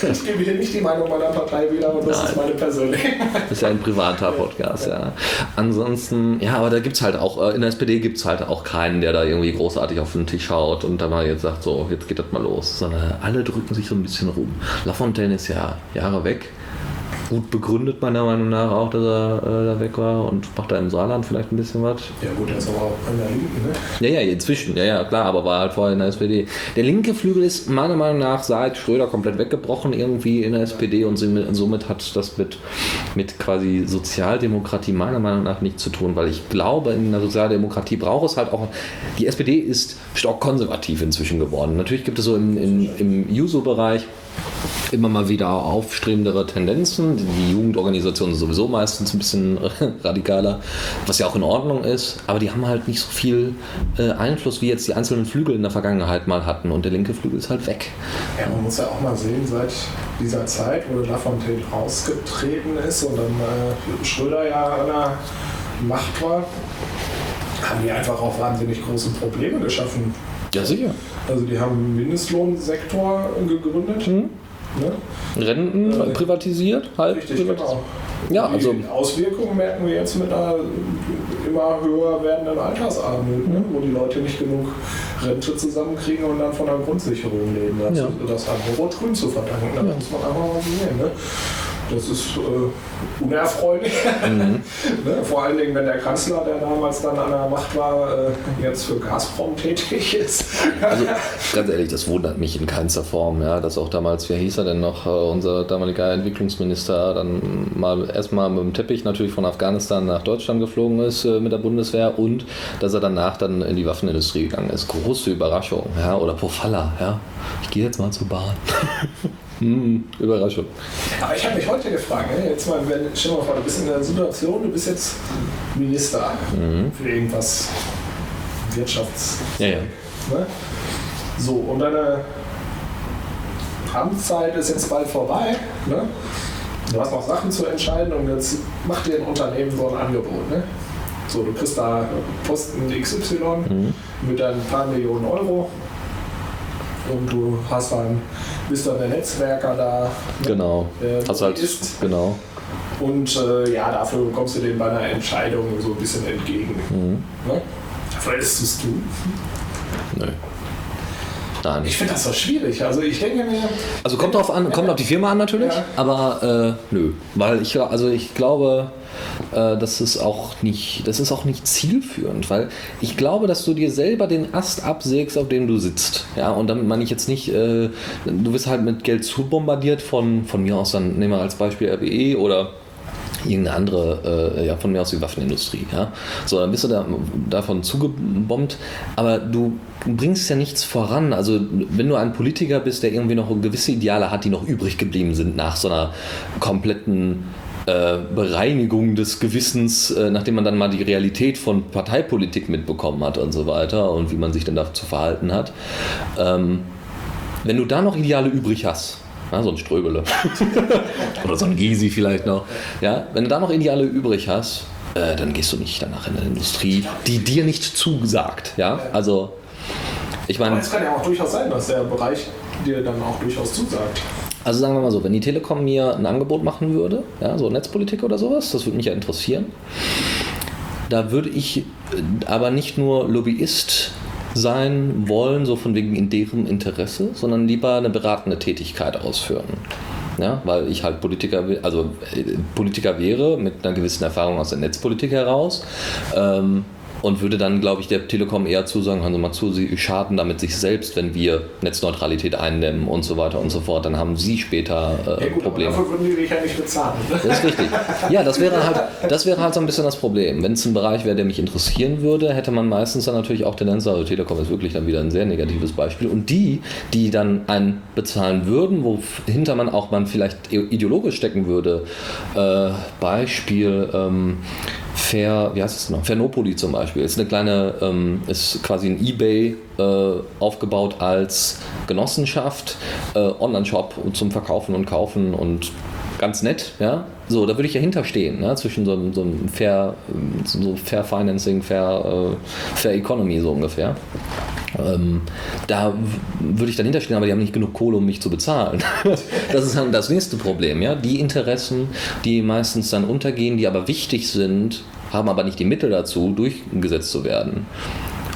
ich gebe hier nicht die Meinung meiner Partei wieder und das Nein. ist meine persönliche. Das ist ja ein privater Podcast, ja. Ansonsten, ja, aber da gibt es halt auch, äh, in der SPD gibt es halt auch keinen, der da irgendwie großartig auf den Tisch haut und dann mal jetzt sagt, so, jetzt geht das mal los. Sondern alle drücken sich so ein bisschen rum. Lafontaine ist ja Jahre weg. Gut begründet meiner Meinung nach auch, dass er äh, da weg war und macht da im Saarland vielleicht ein bisschen was. Ja gut, er ist aber auch an der Linken, ne? Ja, ja, inzwischen, ja, ja, klar, aber war halt vorher in der SPD. Der linke Flügel ist meiner Meinung nach seit Schröder komplett weggebrochen irgendwie in der SPD und somit hat das mit, mit quasi Sozialdemokratie meiner Meinung nach nichts zu tun, weil ich glaube, in der Sozialdemokratie braucht es halt auch, die SPD ist stockkonservativ inzwischen geworden. Natürlich gibt es so im, im, im Juso-Bereich immer mal wieder aufstrebendere Tendenzen. Die Jugendorganisationen sind sowieso meistens ein bisschen radikaler, was ja auch in Ordnung ist, aber die haben halt nicht so viel äh, Einfluss, wie jetzt die einzelnen Flügel in der Vergangenheit mal hatten und der linke Flügel ist halt weg. Ja, man muss ja auch mal sehen, seit dieser Zeit, wo Lafontaine rausgetreten ist und dann äh, Schröder ja an der Macht war, haben die einfach auch wahnsinnig große Probleme geschaffen. Ja, sicher. Also die haben einen Mindestlohnsektor gegründet. Mhm. Ne? Renten Äh, privatisiert, halb Richtig, privatisiert. genau. Ja, also die Auswirkungen merken wir jetzt mit einer immer höher werdenden Altersarmut, ne? wo die Leute nicht genug Rente zusammenkriegen und dann von einer Grundsicherung leben. Das, Ja. das hat Rot-Grün zu verdanken, das Ja. muss man einfach mal sehen. Ne? Das ist äh, unerfreulich. Mhm. ne? Vor allen Dingen, wenn der Kanzler, der damals dann an der Macht war, äh, jetzt für Gazprom tätig ist. also ganz ehrlich, das wundert mich in keinster Form, ja, dass auch damals, wie hieß er denn noch, äh, unser damaliger Entwicklungsminister dann mal erstmal mit dem Teppich natürlich von Afghanistan nach Deutschland geflogen ist äh, mit der Bundeswehr und dass er danach dann in die Waffenindustrie gegangen ist. Große Überraschung, ja, oder Pofalla, ja. Ich gehe jetzt mal zur Bahn. Hm, Überraschung. Aber ich habe mich heute gefragt, ne? jetzt mal, wenn, stell mal vor, du bist in der Situation, du bist jetzt Minister mhm. für irgendwas Wirtschafts. Ja, ja. Ne? So, und deine Amtszeit ist jetzt bald vorbei. Ne? Du hast noch Sachen zu entscheiden und jetzt macht dir ein Unternehmen so ein Angebot. Ne? So, du kriegst da Posten XY mhm. mit ein paar Millionen Euro und du hast dann, bist dann der Netzwerker da. Ne? Genau. Der hast halt, ist. genau. Und äh, ja, dafür kommst du denen bei einer Entscheidung so ein bisschen entgegen. Mhm. Ne? Würdest du es tun? Nö. Nein. Ich finde das so schwierig. Also ich denke mir. Also kommt drauf an, kommt auf die Firma an natürlich, ja. aber äh, nö. Weil ich also ich glaube, äh, das ist auch nicht, das ist auch nicht zielführend, weil ich glaube, dass du dir selber den Ast absägst, auf dem du sitzt. Ja, und damit meine ich jetzt nicht, äh, du wirst halt mit Geld zubombardiert von, von mir aus, dann nehmen wir als Beispiel RWE oder irgendeine andere, äh, ja, von mir aus die Waffenindustrie. Ja? So, dann bist du da, davon zugebombt, aber du bringst ja nichts voran. Also, wenn du ein Politiker bist, der irgendwie noch gewisse Ideale hat, die noch übrig geblieben sind nach so einer kompletten äh, Bereinigung des Gewissens, äh, nachdem man dann mal die Realität von Parteipolitik mitbekommen hat und so weiter und wie man sich denn da zu verhalten hat. Ähm, wenn du da noch Ideale übrig hast, ja, so ein Ströbele. Oder so ein Gysi vielleicht noch. Ja, wenn du da noch Ideale übrig hast, äh, dann gehst du nicht danach in eine Industrie, die dir nicht zusagt. Ja, also ich meine. Es kann ja auch durchaus sein, dass der Bereich dir dann auch durchaus zusagt. Also sagen wir mal so, wenn die Telekom mir ein Angebot machen würde, ja, so Netzpolitik oder sowas, das würde mich ja interessieren. Da würde ich äh, aber nicht nur Lobbyist sein wollen, so von wegen in deren Interesse, sondern lieber eine beratende Tätigkeit ausführen. Ja, weil ich halt Politiker, also äh, Politiker wäre mit einer gewissen Erfahrung aus der Netzpolitik heraus. Ähm, und würde dann, glaube ich, der Telekom eher zusagen, hören Sie mal zu, Sie schaden damit sich selbst, wenn wir Netzneutralität eindämmen und so weiter und so fort. Dann haben Sie später äh, ja, gut, Probleme. dafür würden die dich ja nicht bezahlen. Ne? Das ist richtig. Ja, das wäre halt, das wäre halt so ein bisschen das Problem. Wenn es ein Bereich wäre, der mich interessieren würde, hätte man meistens dann natürlich auch Tendenz, also Telekom ist wirklich dann wieder ein sehr negatives Beispiel. Und die, die dann einen bezahlen würden, wohinter man auch man vielleicht ideologisch stecken würde, äh, Beispiel, ähm, Fair, wie heißt es noch? Fairnopoli zum Beispiel. Ist eine kleine, ähm, ist quasi ein Ebay äh, aufgebaut als Genossenschaft, äh, Online-Shop zum Verkaufen und Kaufen und ganz nett, ja. So, da würde ich ja hinterstehen, ne? zwischen so, so einem Fair, so Fair Financing, Fair, äh, Fair Economy so ungefähr. Ähm, da würde ich dann hinterstehen, aber die haben nicht genug Kohle, um mich zu bezahlen. das ist dann das nächste Problem. Ja? Die Interessen, die meistens dann untergehen, die aber wichtig sind, haben aber nicht die Mittel dazu, durchgesetzt zu werden.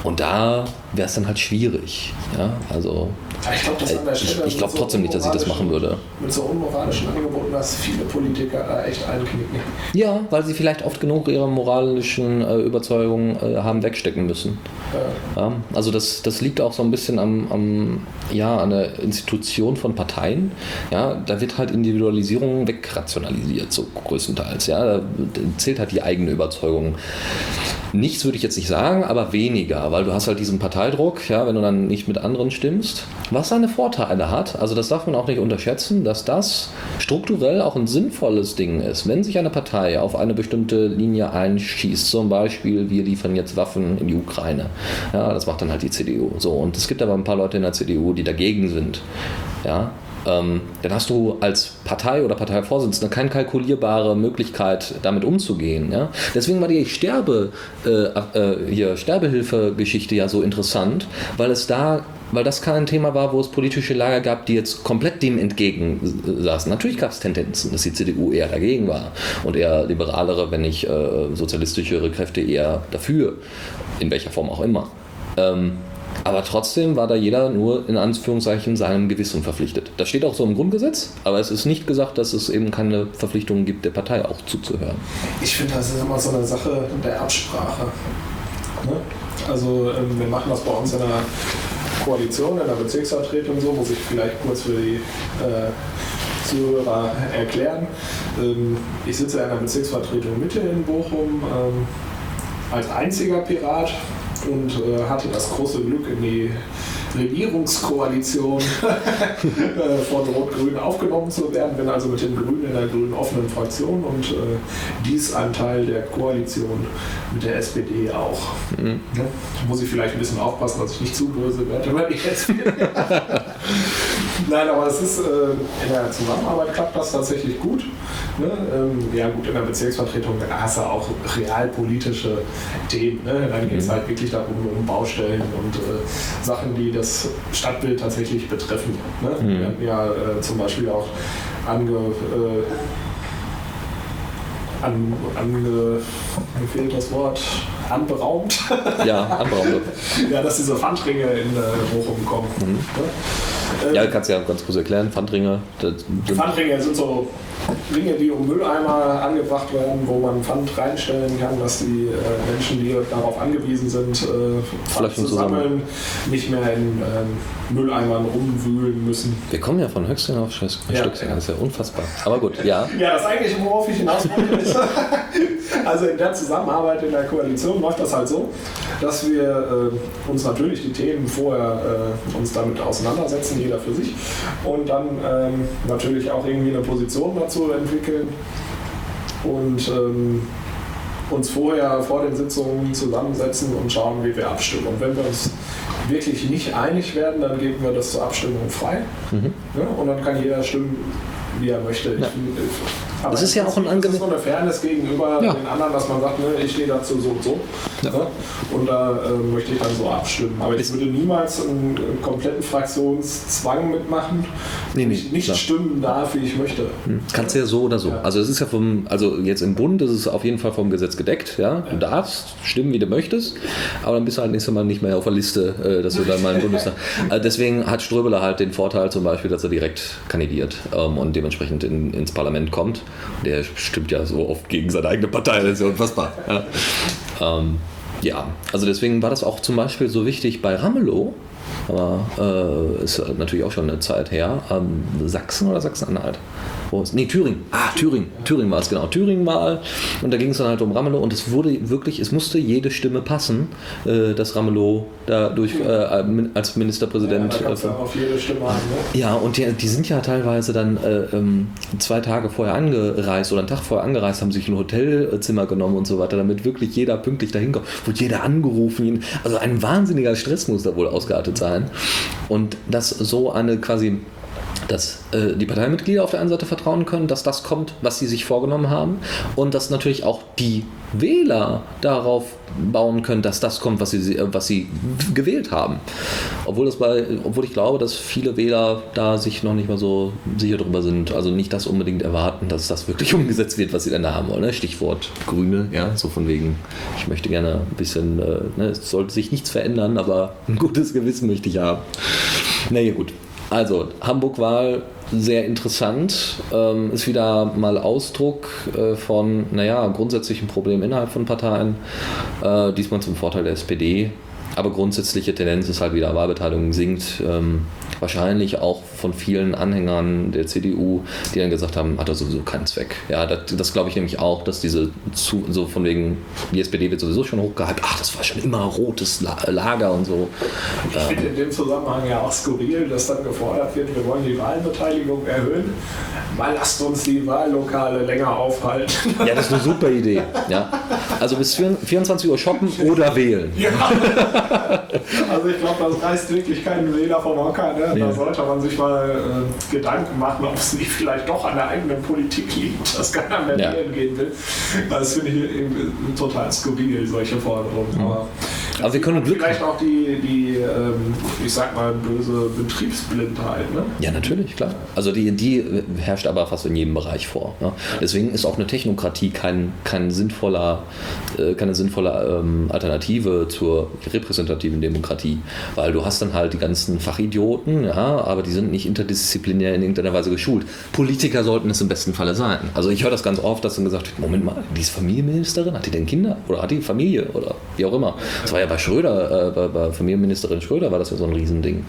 Und da wäre es dann halt schwierig. Ja? Also ich glaube ich, ich glaub so trotzdem nicht, dass ich das machen würde. Mit so unmoralischen Angeboten, dass viele Politiker da echt einknicken. Ja, weil sie vielleicht oft genug ihre moralischen äh, Überzeugungen äh, haben wegstecken müssen. Ja. Ja, also das, das liegt auch so ein bisschen am, am, ja, an der Institution von Parteien. Ja, da wird halt Individualisierung wegrationalisiert, so größtenteils. Ja, da zählt halt die eigene Überzeugung. Nichts würde ich jetzt nicht sagen, aber weniger, weil du hast halt diesen Parteidruck, ja, wenn du dann nicht mit anderen stimmst. Was seine Vorteile hat, also das darf man auch nicht unterschätzen, dass das strukturell auch ein sinnvolles Ding ist. Wenn sich eine Partei auf eine bestimmte Linie einschießt, zum Beispiel, wir liefern jetzt Waffen in die Ukraine, ja, das macht dann halt die CDU. So, und es gibt aber ein paar Leute in der CDU, die dagegen sind. Ja, ähm, dann hast du als Partei oder Parteivorsitzender keine kalkulierbare Möglichkeit, damit umzugehen. Ja? Deswegen war die Sterbe, äh, äh, hier Sterbehilfe-Geschichte ja so interessant, weil es da weil das kein Thema war, wo es politische Lager gab, die jetzt komplett dem entgegen saßen. Natürlich gab es Tendenzen, dass die CDU eher dagegen war und eher liberalere, wenn nicht äh, sozialistischere Kräfte eher dafür, in welcher Form auch immer. Ähm, aber trotzdem war da jeder nur in Anführungszeichen seinem Gewissen verpflichtet. Das steht auch so im Grundgesetz, aber es ist nicht gesagt, dass es eben keine Verpflichtung gibt, der Partei auch zuzuhören. Ich finde, das ist immer so eine Sache der Absprache. Ne? Also ähm, wir machen das bei uns in der Koalition, in der Bezirksvertretung so, muss ich vielleicht kurz für die äh, Zuhörer erklären. Ähm, ich sitze in der Bezirksvertretung Mitte in Bochum ähm, als einziger Pirat und äh, hatte das große Glück, in die Regierungskoalition äh, von Rot-Grün aufgenommen zu werden. Bin also mit den Grünen in der grünen offenen Fraktion und äh, dies ein Teil der Koalition mit der SPD auch. Mhm. Ja, muss ich vielleicht ein bisschen aufpassen, dass ich nicht zu böse werde, wenn ich jetzt Nein, aber es ist äh, in der Zusammenarbeit klappt das tatsächlich gut. Ne? Ähm, ja gut, in der Bezirksvertretung da hast du auch realpolitische Themen. Ne? Dann geht es mhm. halt wirklich darum, um Baustellen und äh, Sachen, die das Stadtbild tatsächlich betreffen. Ne? Mhm. Wir hatten ja äh, zum Beispiel auch ange... Äh, an, ange, mir fehlt das Wort, anberaumt. Ja, anberaumt. ja, dass diese Pfandringe in äh, Bochum kommen. Mhm. Ne? Ja, kannst du ja ganz kurz erklären, Pfandringe. Pfandringe sind so Dinge, die um Mülleimer angebracht werden, wo man Pfand reinstellen kann, dass die äh, Menschen, die darauf angewiesen sind, äh, Pfand zu sammeln, nicht mehr in äh, Mülleimern rumwühlen müssen. Wir kommen ja von Höchstling auf Stück, ja, das ist ja unfassbar. Aber gut, ja. Ja, das eigentliche, worauf ich hinaus wollte, ist, also in der Zusammenarbeit in der Koalition läuft das halt so, dass wir äh, uns natürlich die Themen vorher äh, uns damit auseinandersetzen, jeder für sich, und dann ähm, natürlich auch irgendwie eine Position dazu zu entwickeln und ähm, uns vorher vor den Sitzungen zusammensetzen und schauen, wie wir abstimmen. Und wenn wir uns wirklich nicht einig werden, dann geben wir das zur Abstimmung frei. Mhm. Ja, und dann kann jeder stimmen, wie er möchte. Ja. Aber das ist ja auch ein angenehmes. Das ist so eine Fairness gegenüber ja. den anderen, dass man sagt, ne, ich stehe dazu so und so. Ja. Ne? Und da äh, möchte ich dann so abstimmen. Aber ich würde niemals einen, einen kompletten Fraktionszwang mitmachen. Nee, nee, ich nicht klar. stimmen darf, wie ich möchte. Hm. Kannst du ja so oder so. Ja. Also es ist ja vom, also jetzt im Bund ist es auf jeden Fall vom Gesetz gedeckt. Ja? Du darfst stimmen, wie du möchtest, aber dann bist du halt nächstes Mal nicht mehr auf der Liste, äh, dass du dann mal im Bundestag. äh, deswegen hat Ströbele halt den Vorteil zum Beispiel, dass er direkt kandidiert ähm, und dementsprechend in, ins Parlament kommt. Der stimmt ja so oft gegen seine eigene Partei, das ist ja unfassbar. Ja. Ähm, ja, also deswegen war das auch zum Beispiel so wichtig bei Ramelow, aber äh, ist natürlich auch schon eine Zeit her. Ähm, Sachsen oder Sachsen-Anhalt? wo nee, Thüringen. Ah, Thüringen. Thüringen war es, genau. Thüringen mal. Und da ging es dann halt um Ramelow und es wurde wirklich, es musste jede Stimme passen, äh, dass Ramelow da durch, äh, als Ministerpräsident. Ja, äh, auf jede Stimme an, ne? ja und die, die, sind ja teilweise dann äh, ähm, zwei Tage vorher angereist oder einen Tag vorher angereist, haben sich ein Hotelzimmer genommen und so weiter, damit wirklich jeder pünktlich dahin kommt. Wurde jeder angerufen. Also ein wahnsinniger Stress muss da wohl ausgeartet sein. Und das so eine quasi dass äh, die Parteimitglieder auf der einen Seite vertrauen können, dass das kommt, was sie sich vorgenommen haben und dass natürlich auch die Wähler darauf bauen können, dass das kommt, was sie, äh, was sie gewählt haben. Obwohl, das bei, obwohl ich glaube, dass viele Wähler da sich noch nicht mal so sicher drüber sind, also nicht das unbedingt erwarten, dass das wirklich umgesetzt wird, was sie dann haben wollen. Ne? Stichwort Grüne, ja, so von wegen, ich möchte gerne ein bisschen, äh, ne, es sollte sich nichts verändern, aber ein gutes Gewissen möchte ich haben. Naja, gut. Also, Hamburg-Wahl sehr interessant. Ähm, ist wieder mal Ausdruck äh, von, naja, grundsätzlichen Problemen innerhalb von Parteien. Äh, diesmal zum Vorteil der SPD. Aber grundsätzliche Tendenz ist halt wieder, Wahlbeteiligung sinkt. Ähm, wahrscheinlich auch von vielen Anhängern der CDU, die dann gesagt haben, hat er sowieso keinen Zweck. Ja, das, das glaube ich nämlich auch, dass diese zu, so von wegen, die SPD wird sowieso schon hochgehypt, ach, das war schon immer rotes Lager und so. Ich ähm, finde in dem Zusammenhang ja auch skurril, dass dann gefordert wird, wir wollen die Wahlbeteiligung erhöhen, mal lasst uns die Wahllokale länger aufhalten. Ja, das ist eine super Idee. Ja. Also bis 24 Uhr shoppen oder wählen. Ja. Also ich glaube, das reißt wirklich keinen Wähler vom Hocker. Ne? Da sollte man sich mal äh, Gedanken machen, ob es nicht vielleicht doch an der eigenen Politik liegt, dass keiner mehr ja. gehen will. Das finde ich total skurril, solche Forderungen. Mhm. Aber Aber wir können Glück Vielleicht auch die, die ähm, ich sag mal, böse Betriebsblindheit. Ne? Ja, natürlich, klar. Also die, die herrscht aber fast in jedem Bereich vor. Ne? Deswegen ist auch eine Technokratie kein, kein sinnvoller, äh, keine sinnvolle ähm, Alternative zur repräsentativen Demokratie. Weil du hast dann halt die ganzen Fachidioten, ja, aber die sind nicht interdisziplinär in irgendeiner Weise geschult. Politiker sollten es im besten Falle sein. Also ich höre das ganz oft, dass dann gesagt wird, Moment mal, die ist Familienministerin, hat die denn Kinder? Oder hat die Familie? Oder wie auch immer. Das war ja bei Schröder, äh, bei, bei Familienministerin Schröder war das ja so ein Riesending.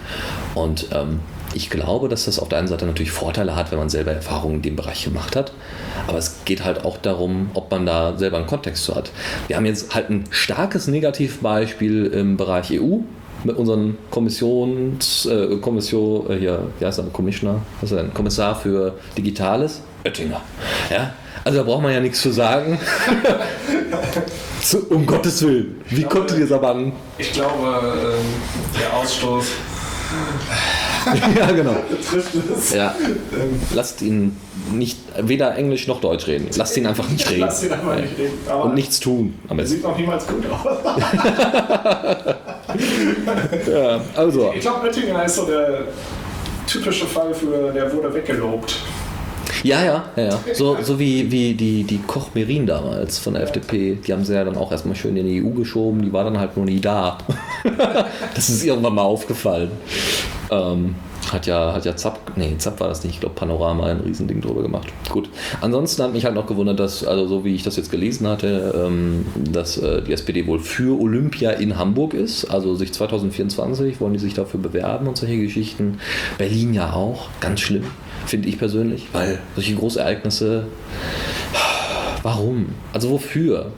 Und ähm, ich glaube, dass das auf der einen Seite natürlich Vorteile hat, wenn man selber Erfahrungen in dem Bereich gemacht hat. Aber es geht halt auch darum, ob man da selber einen Kontext zu hat. Wir haben jetzt halt ein starkes Negativbeispiel im Bereich EU mit unseren Kommissions, äh, Kommission, äh, hier, wie heißt er, Commissioner, was ist er denn? Kommissar für Digitales, Oettinger. Ja? Also da braucht man ja nichts zu sagen. um Gottes Willen. Wie glaube, konnte aber an? Ich glaube, ähm, der Ausstoß ja, genau. Ja. Lasst ihn nicht weder Englisch noch Deutsch reden. Lasst ihn einfach nicht reden. Lass ihn einfach nicht reden. Aber Und nichts tun. Am besten. sieht noch niemals gut aus. Ja, also. Ich glaube, Oettinger ist so der typische Fall für, der wurde weggelobt. Ja, ja, ja, ja. So, so wie, wie die, die Koch-Merin damals von der FDP. Die haben sie ja dann auch erstmal schön in die EU geschoben. Die war dann halt nur nie da. das ist irgendwann mal aufgefallen. Ähm, hat ja, hat ja Zapp, nee, Zapp war das nicht, ich glaube Panorama ein Riesending drüber gemacht. Gut. Ansonsten hat mich halt noch gewundert, dass, also so wie ich das jetzt gelesen hatte, ähm, dass äh, die SPD wohl für Olympia in Hamburg ist. Also sich 2024 wollen die sich dafür bewerben und solche Geschichten. Berlin ja auch, ganz schlimm, finde ich persönlich, weil solche Großereignisse, warum? Also wofür?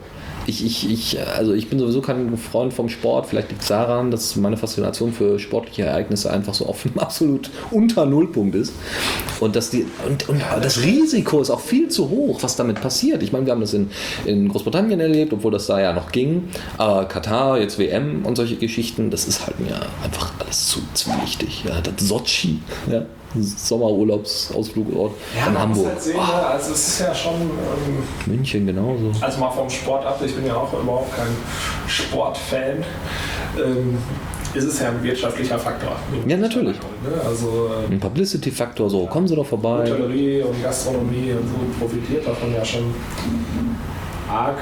Ich, ich, ich, also ich bin sowieso kein Freund vom Sport. Vielleicht liegt es daran, dass meine Faszination für sportliche Ereignisse einfach so auf einem absolut unter Nullpunkt ist. Und, dass die, und, und das Risiko ist auch viel zu hoch, was damit passiert. Ich meine, wir haben das in, in Großbritannien erlebt, obwohl das da ja noch ging. Aber Katar, jetzt WM und solche Geschichten, das ist halt mir einfach alles zu, zu wichtig. Ja, das Sochi, ja, Sommerurlaubsausflugort in man Hamburg. Muss halt sehen, ne? also es ist ja schon, ähm, München genauso. also mal vom Sport ab, ich bin ja auch überhaupt kein Sportfan, ähm, ist es ja ein wirtschaftlicher Faktor. Ja, natürlich. Ne? Also ähm, Ein Publicity-Faktor, so, kommen Sie doch vorbei. Hotellerie und Gastronomie und so profitiert davon ja schon arg.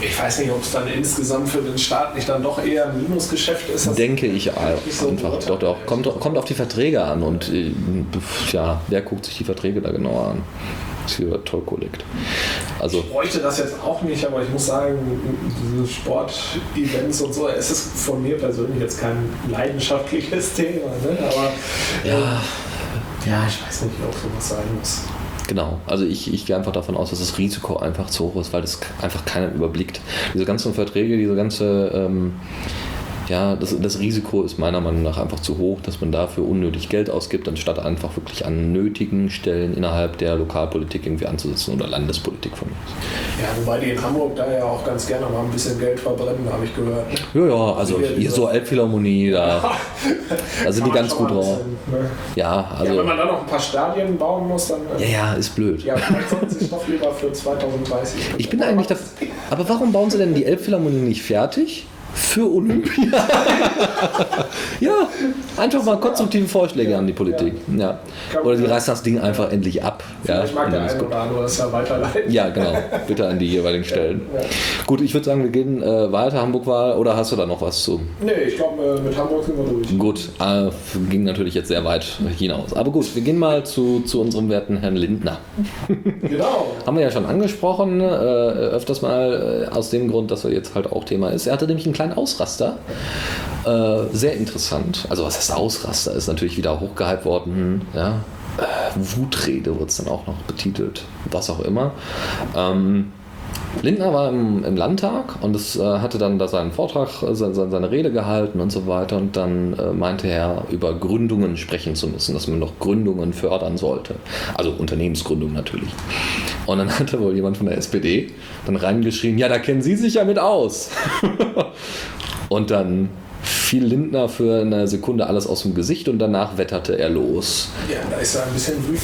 Ich weiß nicht, ob es dann insgesamt für den Staat nicht dann doch eher ein Minusgeschäft ist. Denke ich so einfach. Doch, doch. Kommt, kommt auf die Verträge an und äh, ja, wer guckt sich die Verträge da genauer an? Das ist hier Tollkollekt. Also, Ich bräuchte das jetzt auch nicht, aber ich muss sagen, diese Sportevents und so, es ist von mir persönlich jetzt kein leidenschaftliches Thema. Ne? Aber ja, ja, ich weiß nicht, ob sowas sein muss. Genau, also ich, ich gehe einfach davon aus, dass das Risiko einfach zu hoch ist, weil das einfach keiner überblickt. Diese ganzen Verträge, diese ganze, ähm, ja, das, das Risiko ist meiner Meinung nach einfach zu hoch, dass man dafür unnötig Geld ausgibt, anstatt einfach wirklich an nötigen Stellen innerhalb der Lokalpolitik irgendwie anzusetzen oder Landespolitik von mir. Ja, wobei die in Hamburg da ja auch ganz gerne mal ein bisschen Geld verbrennen, habe ich gehört. Ja, ja, also hier so Elbphilharmonie, da, da sind die ganz gut drauf. bisschen, ne? Ja, ja, also, wenn man dann noch ein paar Stadien bauen muss, dann. ja, ja, ist blöd. Ja, vielleicht sollten sie doch lieber für 2030. Ich bin eigentlich dafür. Aber warum bauen sie denn die Elbphilharmonie nicht fertig? Für Olympia. ja, einfach mal konstruktive Vorschläge an die Politik. Ja. Oder die reißen das Ding einfach endlich ab. Ja, Ich mag der eine oder andere das ja weiterleiten. ja, genau. Bitte an die jeweiligen Stellen. Ja. Gut, ich würde sagen, wir gehen äh, weiter. Hamburg-Wahl. Oder hast du da noch was zu? Nee, ich glaube, mit Hamburg sind wir durch. Gut, äh, ging natürlich jetzt sehr weit hinaus. Aber gut, wir gehen mal zu, zu unserem werten Herrn Lindner. Genau. Haben wir ja schon angesprochen, äh, öfters mal äh, aus dem Grund, dass er jetzt halt auch Thema ist. Er hatte nämlich einen kleinen Ausraster. Äh, sehr interessant. Also was heißt Ausraster? Ist natürlich wieder hochgehypt worden. Ja? Äh, Wutrede wird es dann auch noch betitelt. Was auch immer. Ähm, Lindner war im, im Landtag und es äh, hatte dann da seinen Vortrag, äh, seine, seine Rede gehalten und so weiter. Und dann äh, meinte er, über Gründungen sprechen zu müssen, dass man noch Gründungen fördern sollte. Also Unternehmensgründung natürlich. Und dann hatte wohl jemand von der SPD dann reingeschrieben, ja, da kennen Sie sich ja mit aus. und dann fiel Lindner für eine Sekunde alles aus dem Gesicht und danach wetterte er los. Ja, da ist er ein bisschen wütend.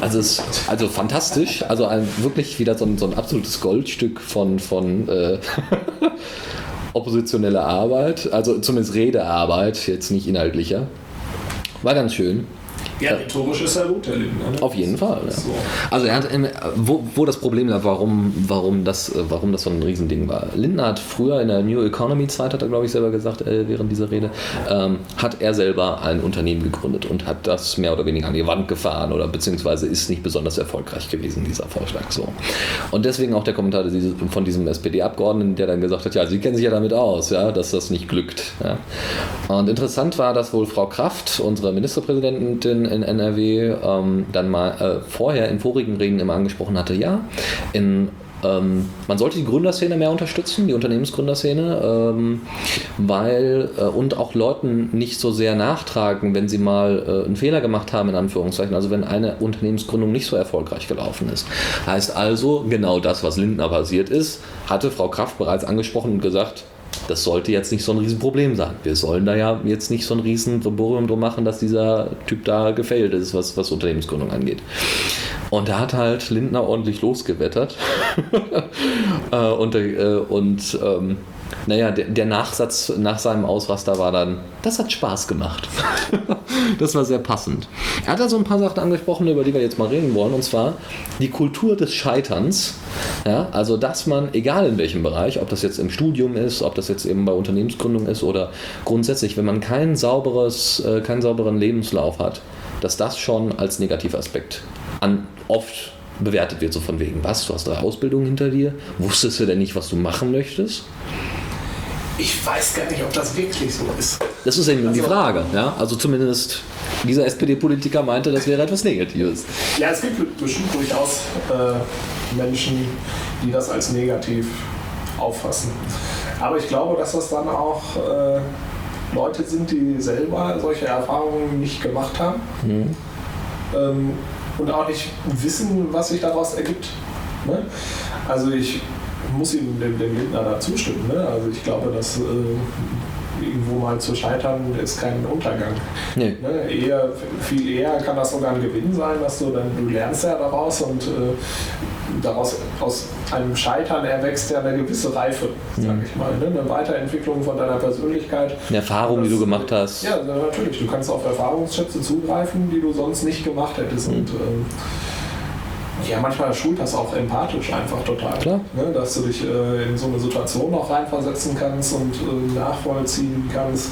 Also, es, also fantastisch, also ein, wirklich wieder so ein, so ein absolutes Goldstück von, von, äh, oppositionelle Arbeit, also zumindest Redearbeit, jetzt nicht inhaltlicher. War ganz schön. Ja, rhetorisch ist er gut, der Lindner. Ne? Auf jeden Fall. Ja. So. Also er hat, wo, wo das Problem lag, warum, warum, das, warum das so ein Riesending war. Lindner hat früher in der New Economy Zeit, hat er glaube ich selber gesagt, äh, während dieser Rede, ähm, hat er selber ein Unternehmen gegründet und hat das mehr oder weniger an die Wand gefahren oder beziehungsweise ist nicht besonders erfolgreich gewesen, dieser Vorschlag. So. Und deswegen auch der Kommentar von diesem SPD-Abgeordneten, der dann gesagt hat, ja, Sie kennen sich ja damit aus, ja, dass das nicht glückt. Ja. Und interessant war, dass wohl Frau Kraft, unsere Ministerpräsidentin, in NRW ähm, dann mal äh, vorher in vorigen Reden immer angesprochen hatte, ja, in ähm, man sollte die Gründerszene mehr unterstützen, die Unternehmensgründerszene, ähm, weil äh, und auch Leuten nicht so sehr nachtragen, wenn sie mal äh, einen Fehler gemacht haben, in Anführungszeichen, also wenn eine Unternehmensgründung nicht so erfolgreich gelaufen ist. Heißt also, genau das, was Lindner passiert ist, hatte Frau Kraft bereits angesprochen und gesagt, das sollte jetzt nicht so ein Riesenproblem sein. Wir sollen da ja jetzt nicht so ein riesen Verborium drum machen, dass dieser Typ da gefällt ist, was, was Unternehmensgründung angeht. Und da hat halt Lindner ordentlich losgewettert. Äh, und, äh, und ähm, naja, der, der, Nachsatz nach seinem Ausraster war dann, das hat Spaß gemacht. das war sehr passend. Er hat da so ein paar Sachen angesprochen, über die wir jetzt mal reden wollen, und zwar die Kultur des Scheiterns. Ja, also, dass man, egal in welchem Bereich, ob das jetzt im Studium ist, ob das jetzt eben bei Unternehmensgründung ist oder grundsätzlich, wenn man kein sauberes, äh, keinen sauberen Lebenslauf hat, dass das schon als Negativaspekt an oft bewertet wird, so von wegen, was, du hast drei Ausbildungen hinter dir, wusstest du denn nicht, was du machen möchtest? Ich weiß gar nicht, ob das wirklich so ist. Das ist eben also, die Frage. Ja? Also zumindest dieser SPD-Politiker meinte, das wäre etwas Negatives. Ja, es gibt bestimmt durchaus äh, Menschen, die das als negativ auffassen. Aber ich glaube, dass das dann auch äh, Leute sind, die selber solche Erfahrungen nicht gemacht haben. Mhm. Ähm, und auch nicht wissen, was sich daraus ergibt. Ne? Also ich muss ihm dem, dem Lindner da zustimmen. Ne? Also ich glaube, dass äh, irgendwo mal zu scheitern ist kein Untergang. Nee. Ne? Eher, viel eher kann das sogar ein Gewinn sein, dass du dann, du lernst ja daraus und äh, daraus aus einem Scheitern erwächst ja eine gewisse Reife, sag ich mal. Ne? Eine Weiterentwicklung von deiner Persönlichkeit. Eine Erfahrung, das, die du gemacht hast. Ja, natürlich. Du kannst auf Erfahrungsschätze zugreifen, die du sonst nicht gemacht hättest. Mhm. Und, ähm, ja, manchmal schult das auch empathisch einfach total. Klar. Ne, dass du dich äh, in so eine Situation noch reinversetzen kannst und äh, nachvollziehen kannst,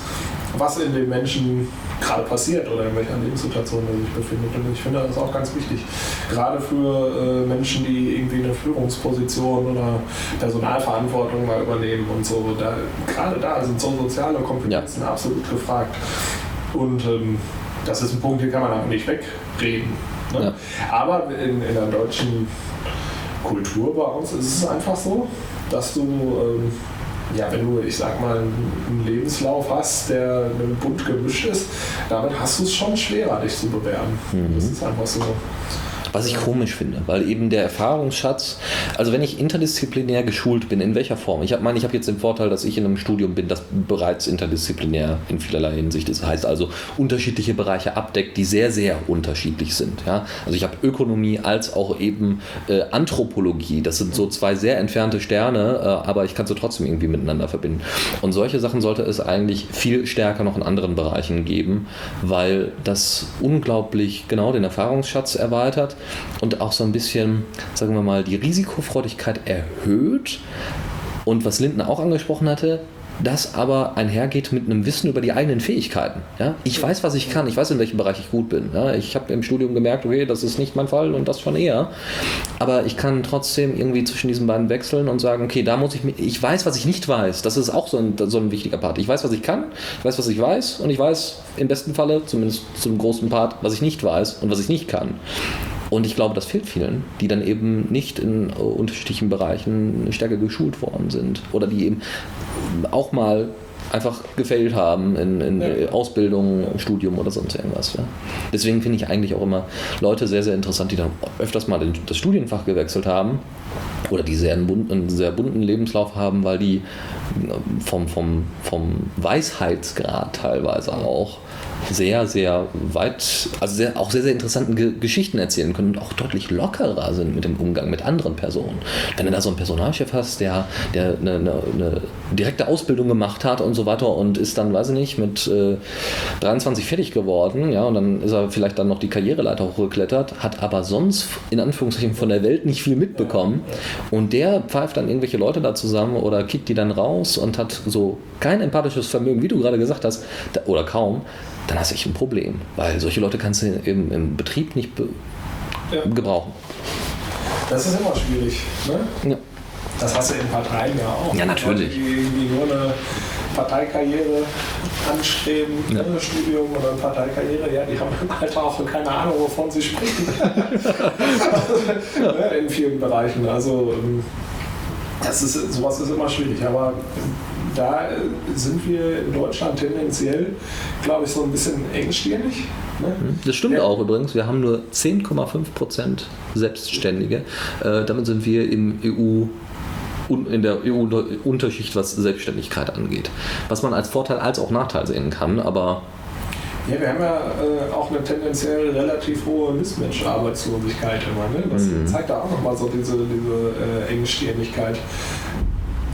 was in den Menschen gerade passiert oder in welcher Lebenssituation er sich befindet. Und ich finde das auch ganz wichtig. Gerade für äh, Menschen, die irgendwie eine Führungsposition oder Personalverantwortung mal übernehmen und so. Da, gerade da sind so soziale Kompetenzen ja. absolut gefragt. Und ähm, das ist ein Punkt, den kann man aber nicht wegreden. Ne? Ja. Aber in, in der deutschen Kultur bei uns ist es einfach so, dass du, ähm, ja, wenn du, ich sag mal, einen Lebenslauf hast, der bunt gemischt ist, damit hast du es schon schwerer, dich zu bewerben. Mhm. Das ist einfach so. Was ich komisch finde, weil eben der Erfahrungsschatz, also wenn ich interdisziplinär geschult bin, in welcher Form? Ich meine, ich habe jetzt den Vorteil, dass ich in einem Studium bin, das bereits interdisziplinär in vielerlei Hinsicht ist. Das heißt also unterschiedliche Bereiche abdeckt, die sehr, sehr unterschiedlich sind. Ja? Also ich habe Ökonomie als auch eben äh, Anthropologie. Das sind so zwei sehr entfernte Sterne, äh, aber ich kann sie trotzdem irgendwie miteinander verbinden. Und solche Sachen sollte es eigentlich viel stärker noch in anderen Bereichen geben, weil das unglaublich genau den Erfahrungsschatz erweitert und auch so ein bisschen, sagen wir mal, die Risikofreudigkeit erhöht. Und was Linden auch angesprochen hatte, das aber einhergeht mit einem Wissen über die eigenen Fähigkeiten. Ja? Ich weiß, was ich kann, ich weiß, in welchem Bereich ich gut bin. Ja? Ich habe im Studium gemerkt, okay, das ist nicht mein Fall und das schon eher. Aber ich kann trotzdem irgendwie zwischen diesen beiden wechseln und sagen, okay, da muss ich mich, ich weiß, was ich nicht weiß. Das ist auch so ein, so ein wichtiger Part. Ich weiß, was ich kann, ich weiß, was ich weiß und ich weiß im besten Falle, zumindest zum großen Part, was ich nicht weiß und was ich nicht kann. Und ich glaube, das fehlt vielen, die dann eben nicht in äh, unterschiedlichen Bereichen stärker geschult worden sind oder die eben auch mal einfach gefailt haben in, in ja. Ausbildung, Studium oder sonst irgendwas. Ja. Deswegen finde ich eigentlich auch immer Leute sehr, sehr interessant, die dann öfters mal das Studienfach gewechselt haben oder die sehr einen, bunten, einen sehr bunten Lebenslauf haben, weil die vom, vom, vom Weisheitsgrad teilweise auch sehr, sehr weit, also sehr, auch sehr, sehr interessanten Ge Geschichten erzählen können und auch deutlich lockerer sind mit dem Umgang mit anderen Personen. Wenn du da so einen Personalchef hast, der, der eine, eine, eine direkte Ausbildung gemacht hat und so weiter und ist dann, weiß ich nicht, mit äh, 23 fertig geworden, ja, und dann ist er vielleicht dann noch die Karriereleiter hochgeklettert, hat aber sonst in Anführungszeichen von der Welt nicht viel mitbekommen und der pfeift dann irgendwelche Leute da zusammen oder kickt die dann raus und hat so kein empathisches Vermögen, wie du gerade gesagt hast, oder kaum, dann hast du echt ein Problem, weil solche Leute kannst du im, im Betrieb nicht be ja. gebrauchen. Das ist immer schwierig. Ne? Ja. Das hast du in Parteien ja auch. Ja, natürlich. Die irgendwie nur eine Parteikarriere anstreben, ja. Ne, Studium oder eine Parteikarriere, ja, die haben halt auch keine Ahnung, wovon sie sprechen. ja. Ne, in vielen Bereichen. Also ähm, das ist, sowas ist immer schwierig. Aber da äh, sind wir in Deutschland tendenziell, glaube ich, so ein bisschen engstirnig. Ne? Mhm. Das stimmt ja. auch übrigens. Wir haben nur 10,5 Prozent Selbstständige. Äh, damit sind wir im EU in der EU-Unterschicht, was Selbstständigkeit angeht. Was man als Vorteil als auch Nachteil sehen kann, aber ja, wir haben ja äh, auch eine tendenziell relativ hohe Mismatch-Arbeitslosigkeit immer. Ne? Das mhm. zeigt da auch nochmal so diese, diese äh, Engstirnigkeit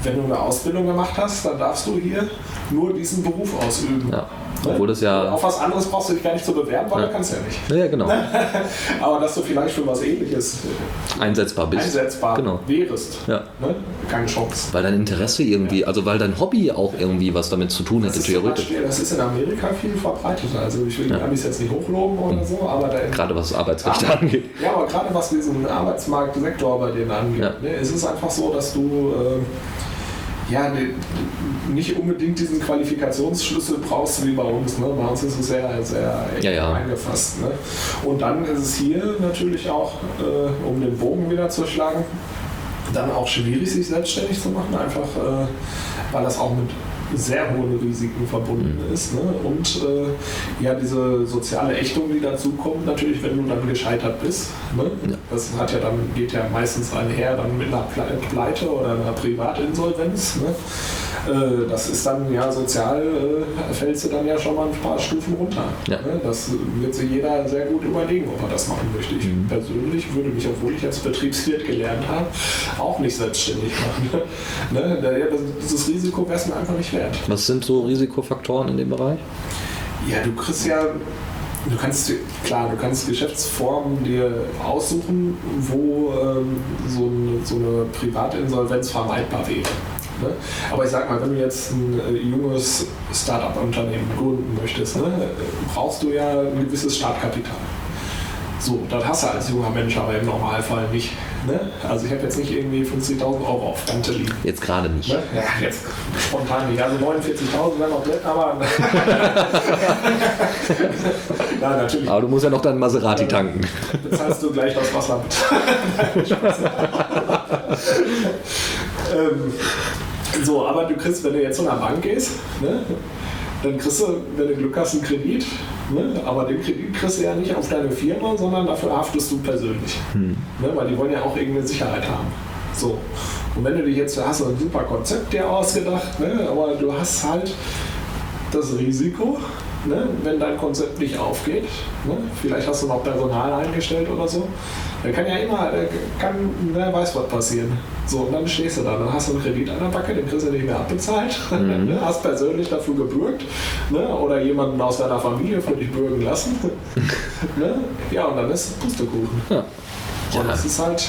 wenn du eine Ausbildung gemacht hast, dann darfst du hier nur diesen Beruf ausüben. Ja. Ne? Obwohl das ja. Auf was anderes brauchst du dich gar nicht zu bewerben, weil ja. du kannst ja nicht. Ja, genau. Aber dass du vielleicht für was ähnliches einsetzbar bist. Einsetzbar genau. wärst. Ja. Ne? Keine Chance. Weil dein Interesse irgendwie, also weil dein Hobby auch irgendwie was damit zu tun hätte, theoretisch. Beispiel, das ist in Amerika viel verbreiteter. Also ich will die Amis jetzt nicht hochloben oder so, aber da Gerade was Arbeitsrechte angeht. Ja, aber gerade was diesen Arbeitsmarktsektor bei denen angeht. Ne? Es ist einfach so, dass du. Äh, ja, nicht unbedingt diesen Qualifikationsschlüssel brauchst wie bei uns. Ne? Bei uns ist es sehr, sehr ja, ja. eingefasst. Ne? Und dann ist es hier natürlich auch, äh, um den Bogen wieder zu schlagen, dann auch schwierig, sich selbstständig zu machen, einfach äh, weil das auch mit sehr hohen Risiken verbunden mhm. ist. Ne? Und äh, ja, diese soziale Ächtung, die dazu kommt, natürlich, wenn du dann gescheitert bist. Ne? Ja. Das hat ja dann, geht ja meistens einher dann mit einer Pleite oder einer Privatinsolvenz. Ne? Äh, das ist dann ja sozial, äh, fällst du dann ja schon mal ein paar Stufen runter. Ja. Ne? Das wird sich jeder sehr gut überlegen, ob er das machen möchte. Ich mhm. persönlich würde mich, obwohl ich als Betriebswirt gelernt habe, auch nicht selbstständig machen. ne? Dieses Risiko wäre es mir einfach nicht wert. Was sind so Risikofaktoren in dem Bereich? Ja, du kriegst ja Du kannst, klar, du kannst Geschäftsformen dir aussuchen, wo ähm, so, eine, so eine Privatinsolvenz vermeidbar wäre. Ne? Aber ich sag mal, wenn du jetzt ein äh, junges Startup-Unternehmen gründen möchtest, ne, brauchst du ja ein gewisses Startkapital. So, das hast du als junger Mensch aber im Normalfall nicht. Ne? Also ich habe jetzt nicht irgendwie 50.000 Euro auf Kante liegen. Jetzt gerade nicht. Ne? Ja, jetzt spontan nicht. Also 49.000 wäre noch nett, aber... ja, natürlich. Aber du musst ja noch deinen Maserati tanken. Bezahlst du gleich das Wasser mit. ähm, so, aber du kriegst, wenn du jetzt zu einer Bank gehst, ne, dann kriegst du, wenn du Glück hast, einen Kredit. Ne? Aber den Kredit kriegst du ja nicht auf deine Firma, sondern dafür haftest du persönlich. Hm. Ne? Weil die wollen ja auch irgendeine Sicherheit haben. So. Und wenn du dich jetzt, hast du ein super Konzept dir ausgedacht, ne? aber du hast halt das Risiko, ne? wenn dein Konzept nicht aufgeht. Ne? Vielleicht hast du noch Personal eingestellt oder so. Da kann ja immer, kann, wer weiß was passieren. So, und dann stehst du da, dann hast du einen Kredit an der Backe, den kriegst du nicht mehr abbezahlt, mhm. Ne, hast persönlich dafür gebürgt ne? oder jemanden aus deiner Familie für dich bürgen lassen. ne? Ja, und dann ist Pustekuchen. Ja. Und das ist halt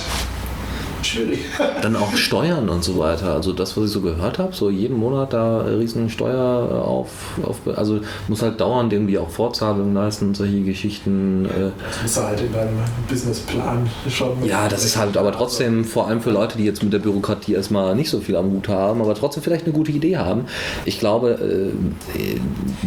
schwierig. Dann auch Steuern und so weiter. Also das, was ich so gehört habe, so jeden Monat da riesen Steuer auf, auf also muss halt dauernd irgendwie auch Vorzahlungen leisten und solche Geschichten. Äh. Das musst du halt in deinem Businessplan schon. Ja, das ist halt aber trotzdem vor allem für Leute, die jetzt mit der Bürokratie erstmal nicht so viel am Hut haben, aber trotzdem vielleicht eine gute Idee haben. Ich glaube. Äh,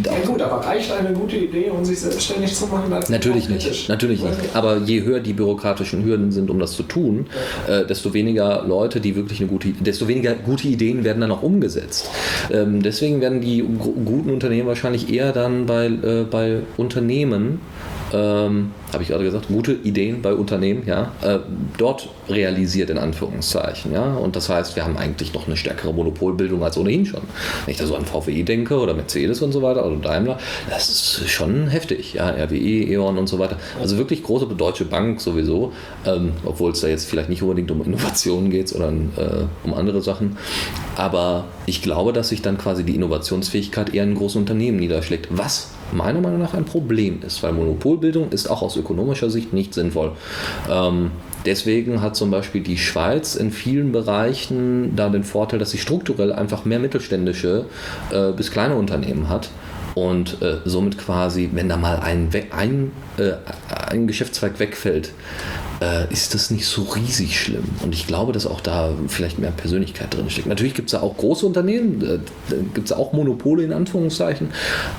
ja gut, aber reicht eine gute Idee, um sich selbstständig zu machen? Natürlich nicht. Natürlich nicht. Aber je höher die bürokratischen Hürden sind, um das zu tun, äh, desto weniger Leute, die wirklich eine gute, desto weniger gute Ideen werden dann auch umgesetzt. Ähm, deswegen werden die guten Unternehmen wahrscheinlich eher dann bei, äh, bei Unternehmen ähm, habe ich gerade gesagt, gute Ideen bei Unternehmen, ja, äh, dort realisiert in Anführungszeichen, ja. Und das heißt, wir haben eigentlich noch eine stärkere Monopolbildung als ohnehin schon. Wenn ich da so an VWI denke oder Mercedes und so weiter oder Daimler, das ist schon heftig, ja, RWE, E.ON und so weiter. Also wirklich große Deutsche Bank sowieso, ähm, obwohl es da jetzt vielleicht nicht unbedingt um Innovationen geht, sondern äh, um andere Sachen. Aber ich glaube, dass sich dann quasi die Innovationsfähigkeit eher in großen Unternehmen niederschlägt. Was meiner Meinung nach ein Problem ist, weil Monopolbildung ist auch aus ökonomischer Sicht nicht sinnvoll. Ähm, deswegen hat zum Beispiel die Schweiz in vielen Bereichen da den Vorteil, dass sie strukturell einfach mehr mittelständische äh, bis kleine Unternehmen hat und äh, somit quasi, wenn da mal ein, ein, äh, ein Geschäftszweig wegfällt, äh, ist das nicht so riesig schlimm. Und ich glaube, dass auch da vielleicht mehr Persönlichkeit drin steckt. Natürlich gibt es da auch große Unternehmen, äh, gibt es auch Monopole in Anführungszeichen,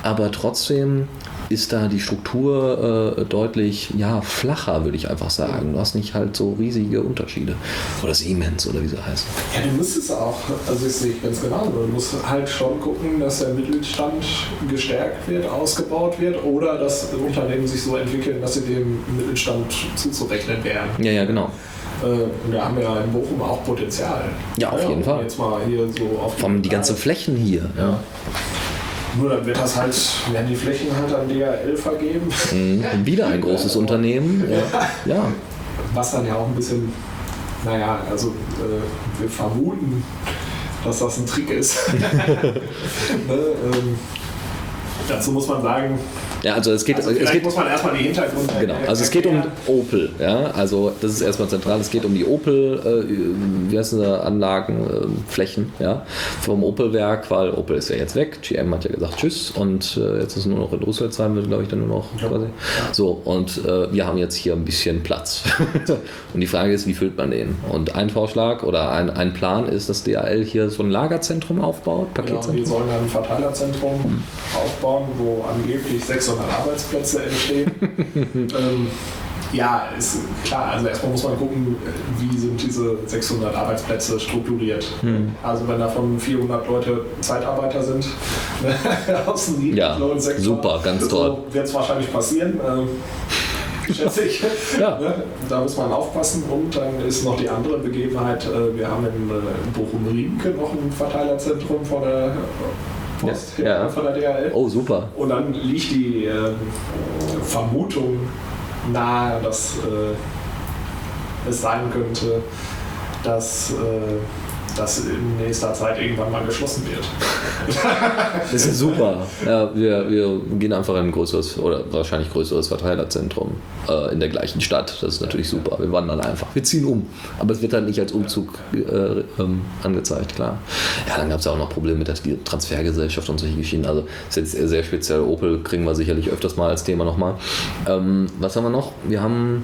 aber trotzdem ist da die Struktur äh, deutlich ja, flacher, würde ich einfach sagen. Du hast nicht halt so riesige Unterschiede. Oder Siemens oder wie sie heißen. Ja, du musst es auch, also ich sehe ganz genau, du musst halt schon gucken, dass der Mittelstand gestärkt wird, ausgebaut wird oder dass Unternehmen sich so entwickeln, dass sie dem Mittelstand zuzurechnen wären. Ja, ja, genau. Äh, da haben wir ja in Bochum auch Potenzial. Ja, auf jeden Fall. Jetzt mal hier so auf Vor allem die ganzen Flächen hier. Ja. Nur dann wird das halt, werden die Flächen halt an DHL vergeben. Mhm. Wieder ein großes Unternehmen. Ja. ja. Was dann ja auch ein bisschen, naja, also äh, wir vermuten, dass das ein Trick ist. ne, ähm, dazu muss man sagen, ja, also es geht. Also es geht muss man erstmal die Hintergründe. Genau, also es geht um Opel, ja. Also das ist erstmal zentral. Es geht um die Opel, äh, wie heißen sie, Anlagen, äh, Flächen, ja, vom Opel-Werk, weil Opel ist ja jetzt weg. GM hat ja gesagt Tschüss und äh, jetzt ist nur noch in wird glaube ich dann nur noch ja. quasi. So und äh, wir haben jetzt hier ein bisschen Platz. und die Frage ist, wie füllt man den? Und ein Vorschlag oder ein, ein Plan ist, dass DHL hier so ein Lagerzentrum aufbaut, Paketzentrum. Genau, wir sollen ein Verteilerzentrum aufbauen, wo angeblich 600 sondern Arbeitsplätze entstehen. ähm, ja, ist klar. Also erstmal muss man gucken, wie sind diese 600 Arbeitsplätze strukturiert. Hm. Also wenn davon 400 Leute Zeitarbeiter sind aus dem ja, super, ganz toll. So wird es wahrscheinlich passieren. Ähm, schätze ich. ja. Ne? Da muss man aufpassen. Und dann ist noch die andere Begebenheit, äh, wir haben in äh, Bochum-Riemke noch ein Verteilerzentrum vor der Post ja. von der DHL. Oh, super. Und dann liegt die äh, Vermutung nahe, dass äh, es sein könnte, dass äh, das in nächster Zeit irgendwann mal geschlossen wird. das ist super. Ja, wir, wir gehen einfach in ein größeres oder wahrscheinlich größeres Verteilerzentrum äh, in der gleichen Stadt. Das ist natürlich super. Wir wandern einfach. Wir ziehen um. Aber es wird halt nicht als Umzug äh, ähm, angezeigt, klar. Ja, dann gab es ja auch noch Probleme mit der Transfergesellschaft und solche Geschichten. Also ist jetzt sehr speziell. Opel kriegen wir sicherlich öfters mal als Thema nochmal. Ähm, was haben wir noch? Wir haben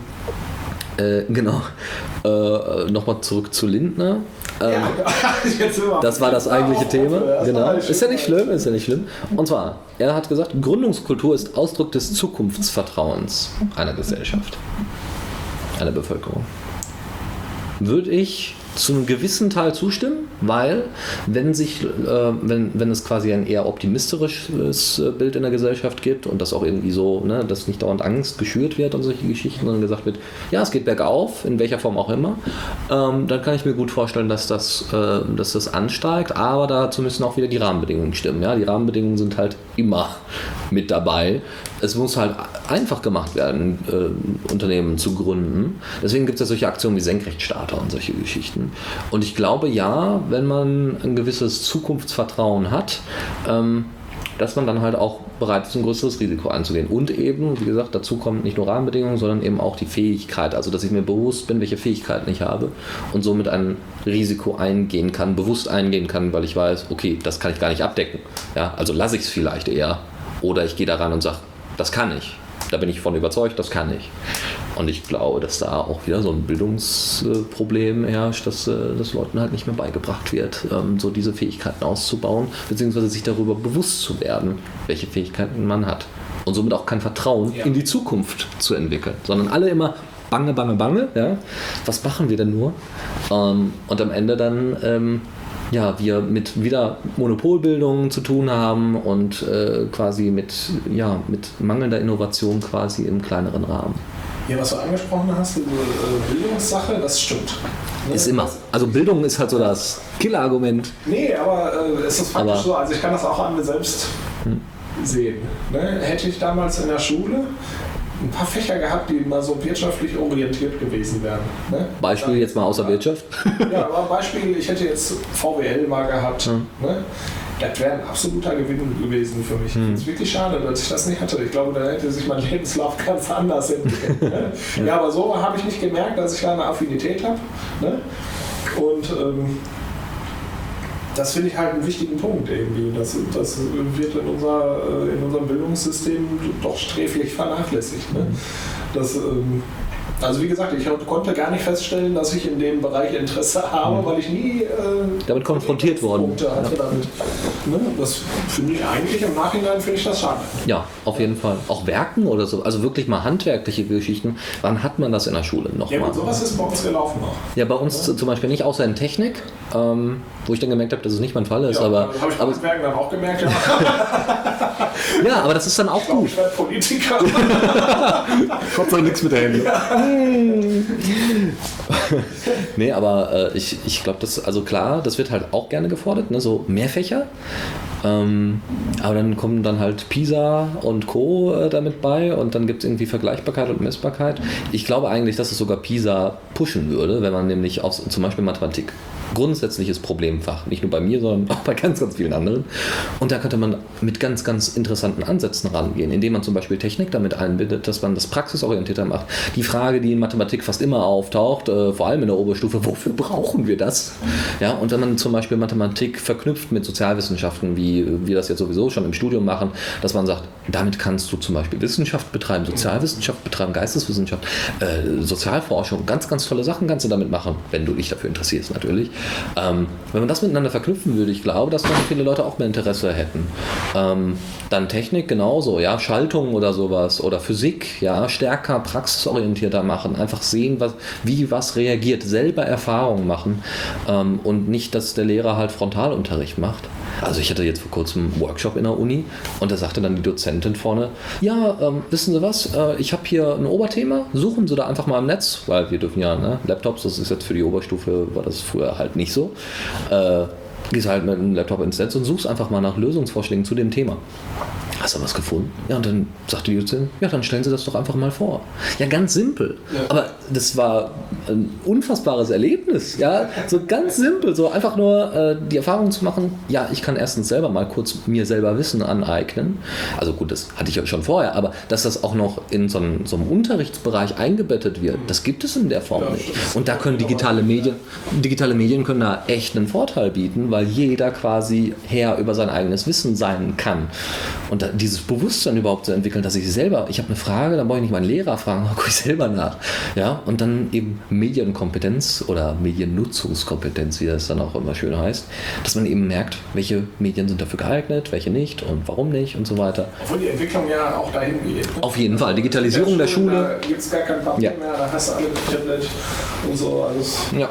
äh, genau. Äh, Nochmal zurück zu Lindner. Ähm, ja, das war das eigentliche Thema. Das genau. Ist ja nicht schlimm, ist ja nicht schlimm. Und zwar, er hat gesagt, Gründungskultur ist Ausdruck des Zukunftsvertrauens einer Gesellschaft, einer Bevölkerung. Würde ich zu einem gewissen Teil zustimmen, weil wenn sich, äh, wenn, wenn es quasi ein eher optimistisches äh, Bild in der Gesellschaft gibt und das auch irgendwie so, ne, dass nicht dauernd Angst geschürt wird und solche Geschichten, sondern gesagt wird, ja, es geht bergauf, in welcher Form auch immer, ähm, dann kann ich mir gut vorstellen, dass das, äh, dass das ansteigt, aber dazu müssen auch wieder die Rahmenbedingungen stimmen. Ja? Die Rahmenbedingungen sind halt immer mit dabei. Es muss halt einfach gemacht werden, äh, Unternehmen zu gründen. Deswegen gibt es ja solche Aktionen wie Senkrechtstarter und solche Geschichten. Und ich glaube ja, wenn man ein gewisses Zukunftsvertrauen hat, ähm, dass man dann halt auch bereit ist, ein größeres Risiko einzugehen. Und eben, wie gesagt, dazu kommt nicht nur Rahmenbedingungen, sondern eben auch die Fähigkeit. Also, dass ich mir bewusst bin, welche Fähigkeiten ich habe und somit ein Risiko eingehen kann, bewusst eingehen kann, weil ich weiß, okay, das kann ich gar nicht abdecken. Ja, also lasse ich es vielleicht eher. Oder ich gehe da ran und sage, das kann ich. Da bin ich von überzeugt, das kann ich. Und ich glaube, dass da auch wieder so ein Bildungsproblem herrscht, dass äh, das Leuten halt nicht mehr beigebracht wird, ähm, so diese Fähigkeiten auszubauen, beziehungsweise sich darüber bewusst zu werden, welche Fähigkeiten man hat. Und somit auch kein Vertrauen ja. in die Zukunft zu entwickeln, sondern alle immer bange, bange, bange. Ja? Was machen wir denn nur? Ähm, und am Ende dann ähm, ja, wir mit wieder Monopolbildung zu tun haben und äh, quasi mit, ja, mit mangelnder Innovation quasi im kleineren Rahmen. Ja, was du angesprochen hast, diese äh, Bildungssache, das stimmt. Ne? Ist immer. Also Bildung ist halt so das Killerargument. Nee, aber äh, es ist faktisch aber so, also ich kann das auch an mir selbst hm. sehen. Ne? Hätte ich damals in der Schule ein paar Fächer gehabt, die mal so wirtschaftlich orientiert gewesen wären. Ne? Beispiel Dann, jetzt mal außer Wirtschaft? Ja, aber Beispiel, ich hätte jetzt VWL mal gehabt. Hm. Ne? Das wäre ein absoluter Gewinn gewesen für mich. Hm. Es ist wirklich schade, dass ich das nicht hatte. Ich glaube, da hätte sich mein Lebenslauf ganz anders entwickelt. Ne? ja, aber so habe ich nicht gemerkt, dass ich da eine Affinität habe. Ne? Und ähm, das finde ich halt einen wichtigen Punkt irgendwie. Das, das wird in, unser, äh, in unserem Bildungssystem doch sträflich vernachlässigt. Ne? Das, ähm, also wie gesagt, ich konnte gar nicht feststellen, dass ich in dem Bereich Interesse habe, mhm. weil ich nie äh, damit konfrontiert worden hatte. Damit, ne? Das finde ich eigentlich im Nachhinein finde ich das schade. Ja, auf jeden Fall. Auch Werken oder so, also wirklich mal handwerkliche Geschichten. Wann hat man das in der Schule noch ja, mal? sowas ist bei uns gelaufen noch. Ja, bei uns ja. zum Beispiel nicht, außer in Technik, ähm, wo ich dann gemerkt habe, dass es nicht mein Fall ist. Ja, aber habe ich aber, dann auch gemerkt. Ja. ja, aber das ist dann auch ich gut. ich werde Politiker. Gott sei nichts mit der Hände. Ja. nee, aber äh, ich, ich glaube, das, also klar, das wird halt auch gerne gefordert, ne? so mehr Fächer. Ähm, aber dann kommen dann halt PISA und Co. Äh, damit bei und dann gibt es irgendwie Vergleichbarkeit und Messbarkeit. Ich glaube eigentlich, dass es sogar PISA pushen würde, wenn man nämlich auf zum Beispiel Mathematik grundsätzliches Problemfach. Nicht nur bei mir, sondern auch bei ganz, ganz vielen anderen. Und da könnte man mit ganz, ganz interessanten Ansätzen rangehen, indem man zum Beispiel Technik damit einbindet, dass man das praxisorientierter macht. Die Frage, die in Mathematik fast immer auftaucht, äh, vor allem in der Oberstufe, wofür brauchen wir das? Ja, und wenn man zum Beispiel Mathematik verknüpft mit Sozialwissenschaften, wie wir das jetzt sowieso schon im Studium machen, dass man sagt, damit kannst du zum Beispiel Wissenschaft betreiben, Sozialwissenschaft betreiben, Geisteswissenschaft, äh, Sozialforschung, ganz, ganz tolle Sachen kannst du damit machen, wenn du dich dafür interessierst natürlich. Ähm, wenn man das miteinander verknüpfen würde, ich glaube, dass dann viele Leute auch mehr Interesse hätten. Ähm, dann Technik genauso, ja, Schaltung oder sowas oder Physik, ja, stärker praxisorientierter machen, einfach sehen, was, wie was reagiert, selber Erfahrungen machen ähm, und nicht, dass der Lehrer halt Frontalunterricht macht. Also ich hatte jetzt vor kurzem einen Workshop in der Uni und da sagte dann die Dozentin vorne, ja, ähm, wissen Sie was, äh, ich habe hier ein Oberthema, suchen Sie da einfach mal im Netz, weil wir dürfen ja, ne, Laptops, das ist jetzt für die Oberstufe, war das früher halt nicht so. Äh, gehst halt mit einem Laptop ins Netz und suchst einfach mal nach Lösungsvorschlägen zu dem Thema. Hast du was gefunden? Ja, und dann sagt die Jüdin, ja, dann stellen Sie das doch einfach mal vor. Ja, ganz simpel. Ja. Aber das war ein unfassbares Erlebnis. Ja, so ganz simpel. So einfach nur äh, die Erfahrung zu machen, ja, ich kann erstens selber mal kurz mir selber Wissen aneignen. Also gut, das hatte ich ja schon vorher, aber dass das auch noch in so einem, so einem Unterrichtsbereich eingebettet wird, das gibt es in der Form ja, nicht. Und da können digitale Medien, digitale Medien können da echt einen Vorteil bieten, weil jeder quasi Herr über sein eigenes Wissen sein kann. Und dieses Bewusstsein überhaupt zu entwickeln, dass ich selber, ich habe eine Frage, dann brauche ich nicht meinen Lehrer fragen, dann gucke ich selber nach. Ja, und dann eben Medienkompetenz oder Mediennutzungskompetenz, wie das dann auch immer schön heißt, dass man eben merkt, welche Medien sind dafür geeignet, welche nicht und warum nicht und so weiter. Obwohl die Entwicklung ja auch dahin geht. Ne? Auf jeden Fall, Digitalisierung der Schule. Der Schule da gibt es gar kein Papier ja. mehr, da hast du alle Tablet und so alles. Ja.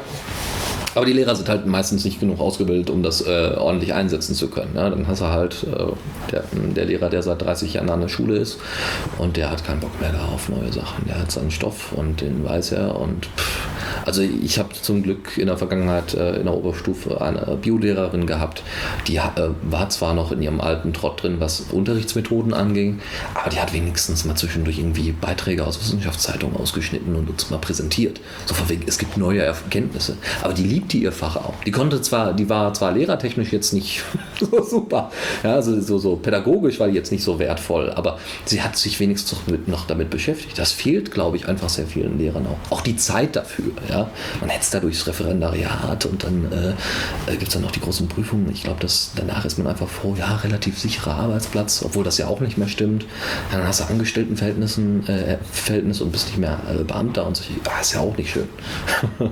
Aber die Lehrer sind halt meistens nicht genug ausgebildet, um das äh, ordentlich einsetzen zu können. Ja, dann hast du halt äh, der, der, Lehrer, der seit 30 Jahren an der Schule ist und der hat keinen Bock mehr auf neue Sachen. Der hat seinen Stoff und den weiß er und pff, also ich habe zum Glück in der Vergangenheit äh, in der Oberstufe eine Biolehrerin gehabt, die äh, war zwar noch in ihrem alten Trott drin, was Unterrichtsmethoden anging, aber die hat wenigstens mal zwischendurch irgendwie Beiträge aus Wissenschaftszeitungen ausgeschnitten und uns mal präsentiert. So von wegen, es gibt neue Erkenntnisse. Aber die liebte ihr Fach auch. Die konnte zwar, die war zwar lehrertechnisch jetzt nicht so super, ja, also so, so pädagogisch war die jetzt nicht so wertvoll, aber sie hat sich wenigstens noch damit beschäftigt. Das fehlt, glaube ich, einfach sehr vielen Lehrern auch. Auch die Zeit dafür. Ja? Man hetzt da durchs Referendariat und dann äh, gibt es dann noch die großen Prüfungen. Ich glaube, danach ist man einfach froh, ja, relativ sicherer Arbeitsplatz, obwohl das ja auch nicht mehr stimmt. Dann hast du Angestelltenverhältnissen äh, Verhältnis und bist nicht mehr äh, Beamter und so. Ah, ist ja auch nicht schön.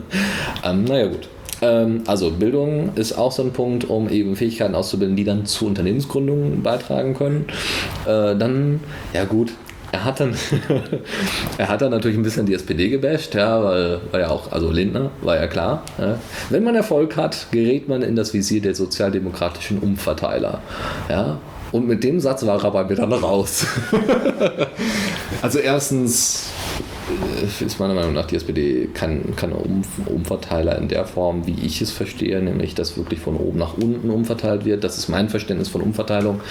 ähm, naja, gut ähm, also Bildung ist auch so ein Punkt, um eben Fähigkeiten auszubilden, die dann zu Unternehmensgründungen beitragen können. Äh, dann, ja gut, er hat dann, er hat dann natürlich ein bisschen die SPD gebasht, ja, weil, weil ja auch, also Lindner, war ja klar. Ja. Wenn man Erfolg hat, gerät man in das Visier der sozialdemokratischen Umverteiler. Ja. Und mit dem Satz war er bei mir dann raus. also erstens ist meiner Meinung nach die SPD kein, kein um, Umverteiler in der Form, wie ich es verstehe, nämlich dass wirklich von oben nach unten umverteilt wird. Das ist mein Verständnis von Umverteilung.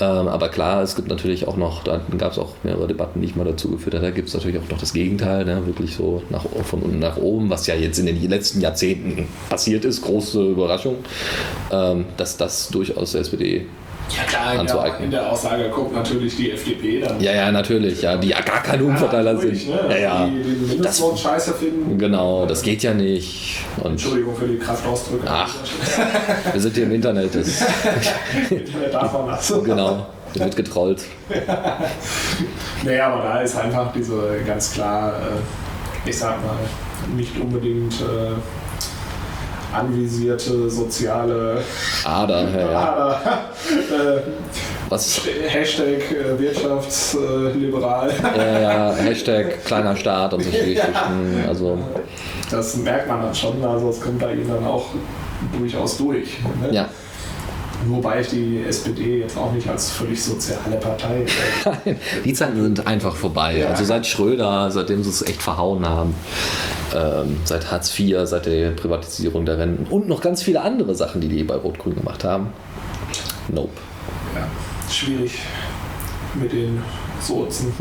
Ähm, aber klar, es gibt natürlich auch noch, da gab es auch mehrere Debatten, die ich mal dazu geführt habe, da gibt es natürlich auch noch das Gegenteil, ne? wirklich so nach, von unten nach oben, was ja jetzt in den letzten Jahrzehnten passiert ist, große Überraschung, ähm, dass das durchaus der SPD ja klar, anzueignen. in der Aussage kommt natürlich die FDP dann. Ja, ja, natürlich, ja, die ja gar keine Umverteiler ja, sind. Ne? Ja, ja. Die, die Mindestlohn scheiße finden. Genau, das geht ja nicht. Und Entschuldigung für die Kraftausdrücke. Ach, wir sind hier im Internet. Das Internet darf man das. Genau, hier wird getrollt. naja, aber da ist einfach diese ganz klar, äh, ich sag mal, nicht unbedingt äh, anvisierte soziale Ader. Ja, ja. Ader. Äh, Was? Hashtag äh, wirtschaftsliberal. Ja, ja, Hashtag kleiner Staat und solche Geschichten. Also. Das merkt man dann schon, also es kommt bei ihnen dann auch durchaus durch. Ne? Ja. Wobei ich die SPD jetzt auch nicht als völlig soziale Partei. Nein, die Zeiten sind einfach vorbei. Ja. Also seit Schröder, seitdem sie es echt verhauen haben, ähm, seit Hartz IV, seit der Privatisierung der Renten und noch ganz viele andere Sachen, die die bei Rot-Grün gemacht haben. Nope. Ja, schwierig mit den Sozen.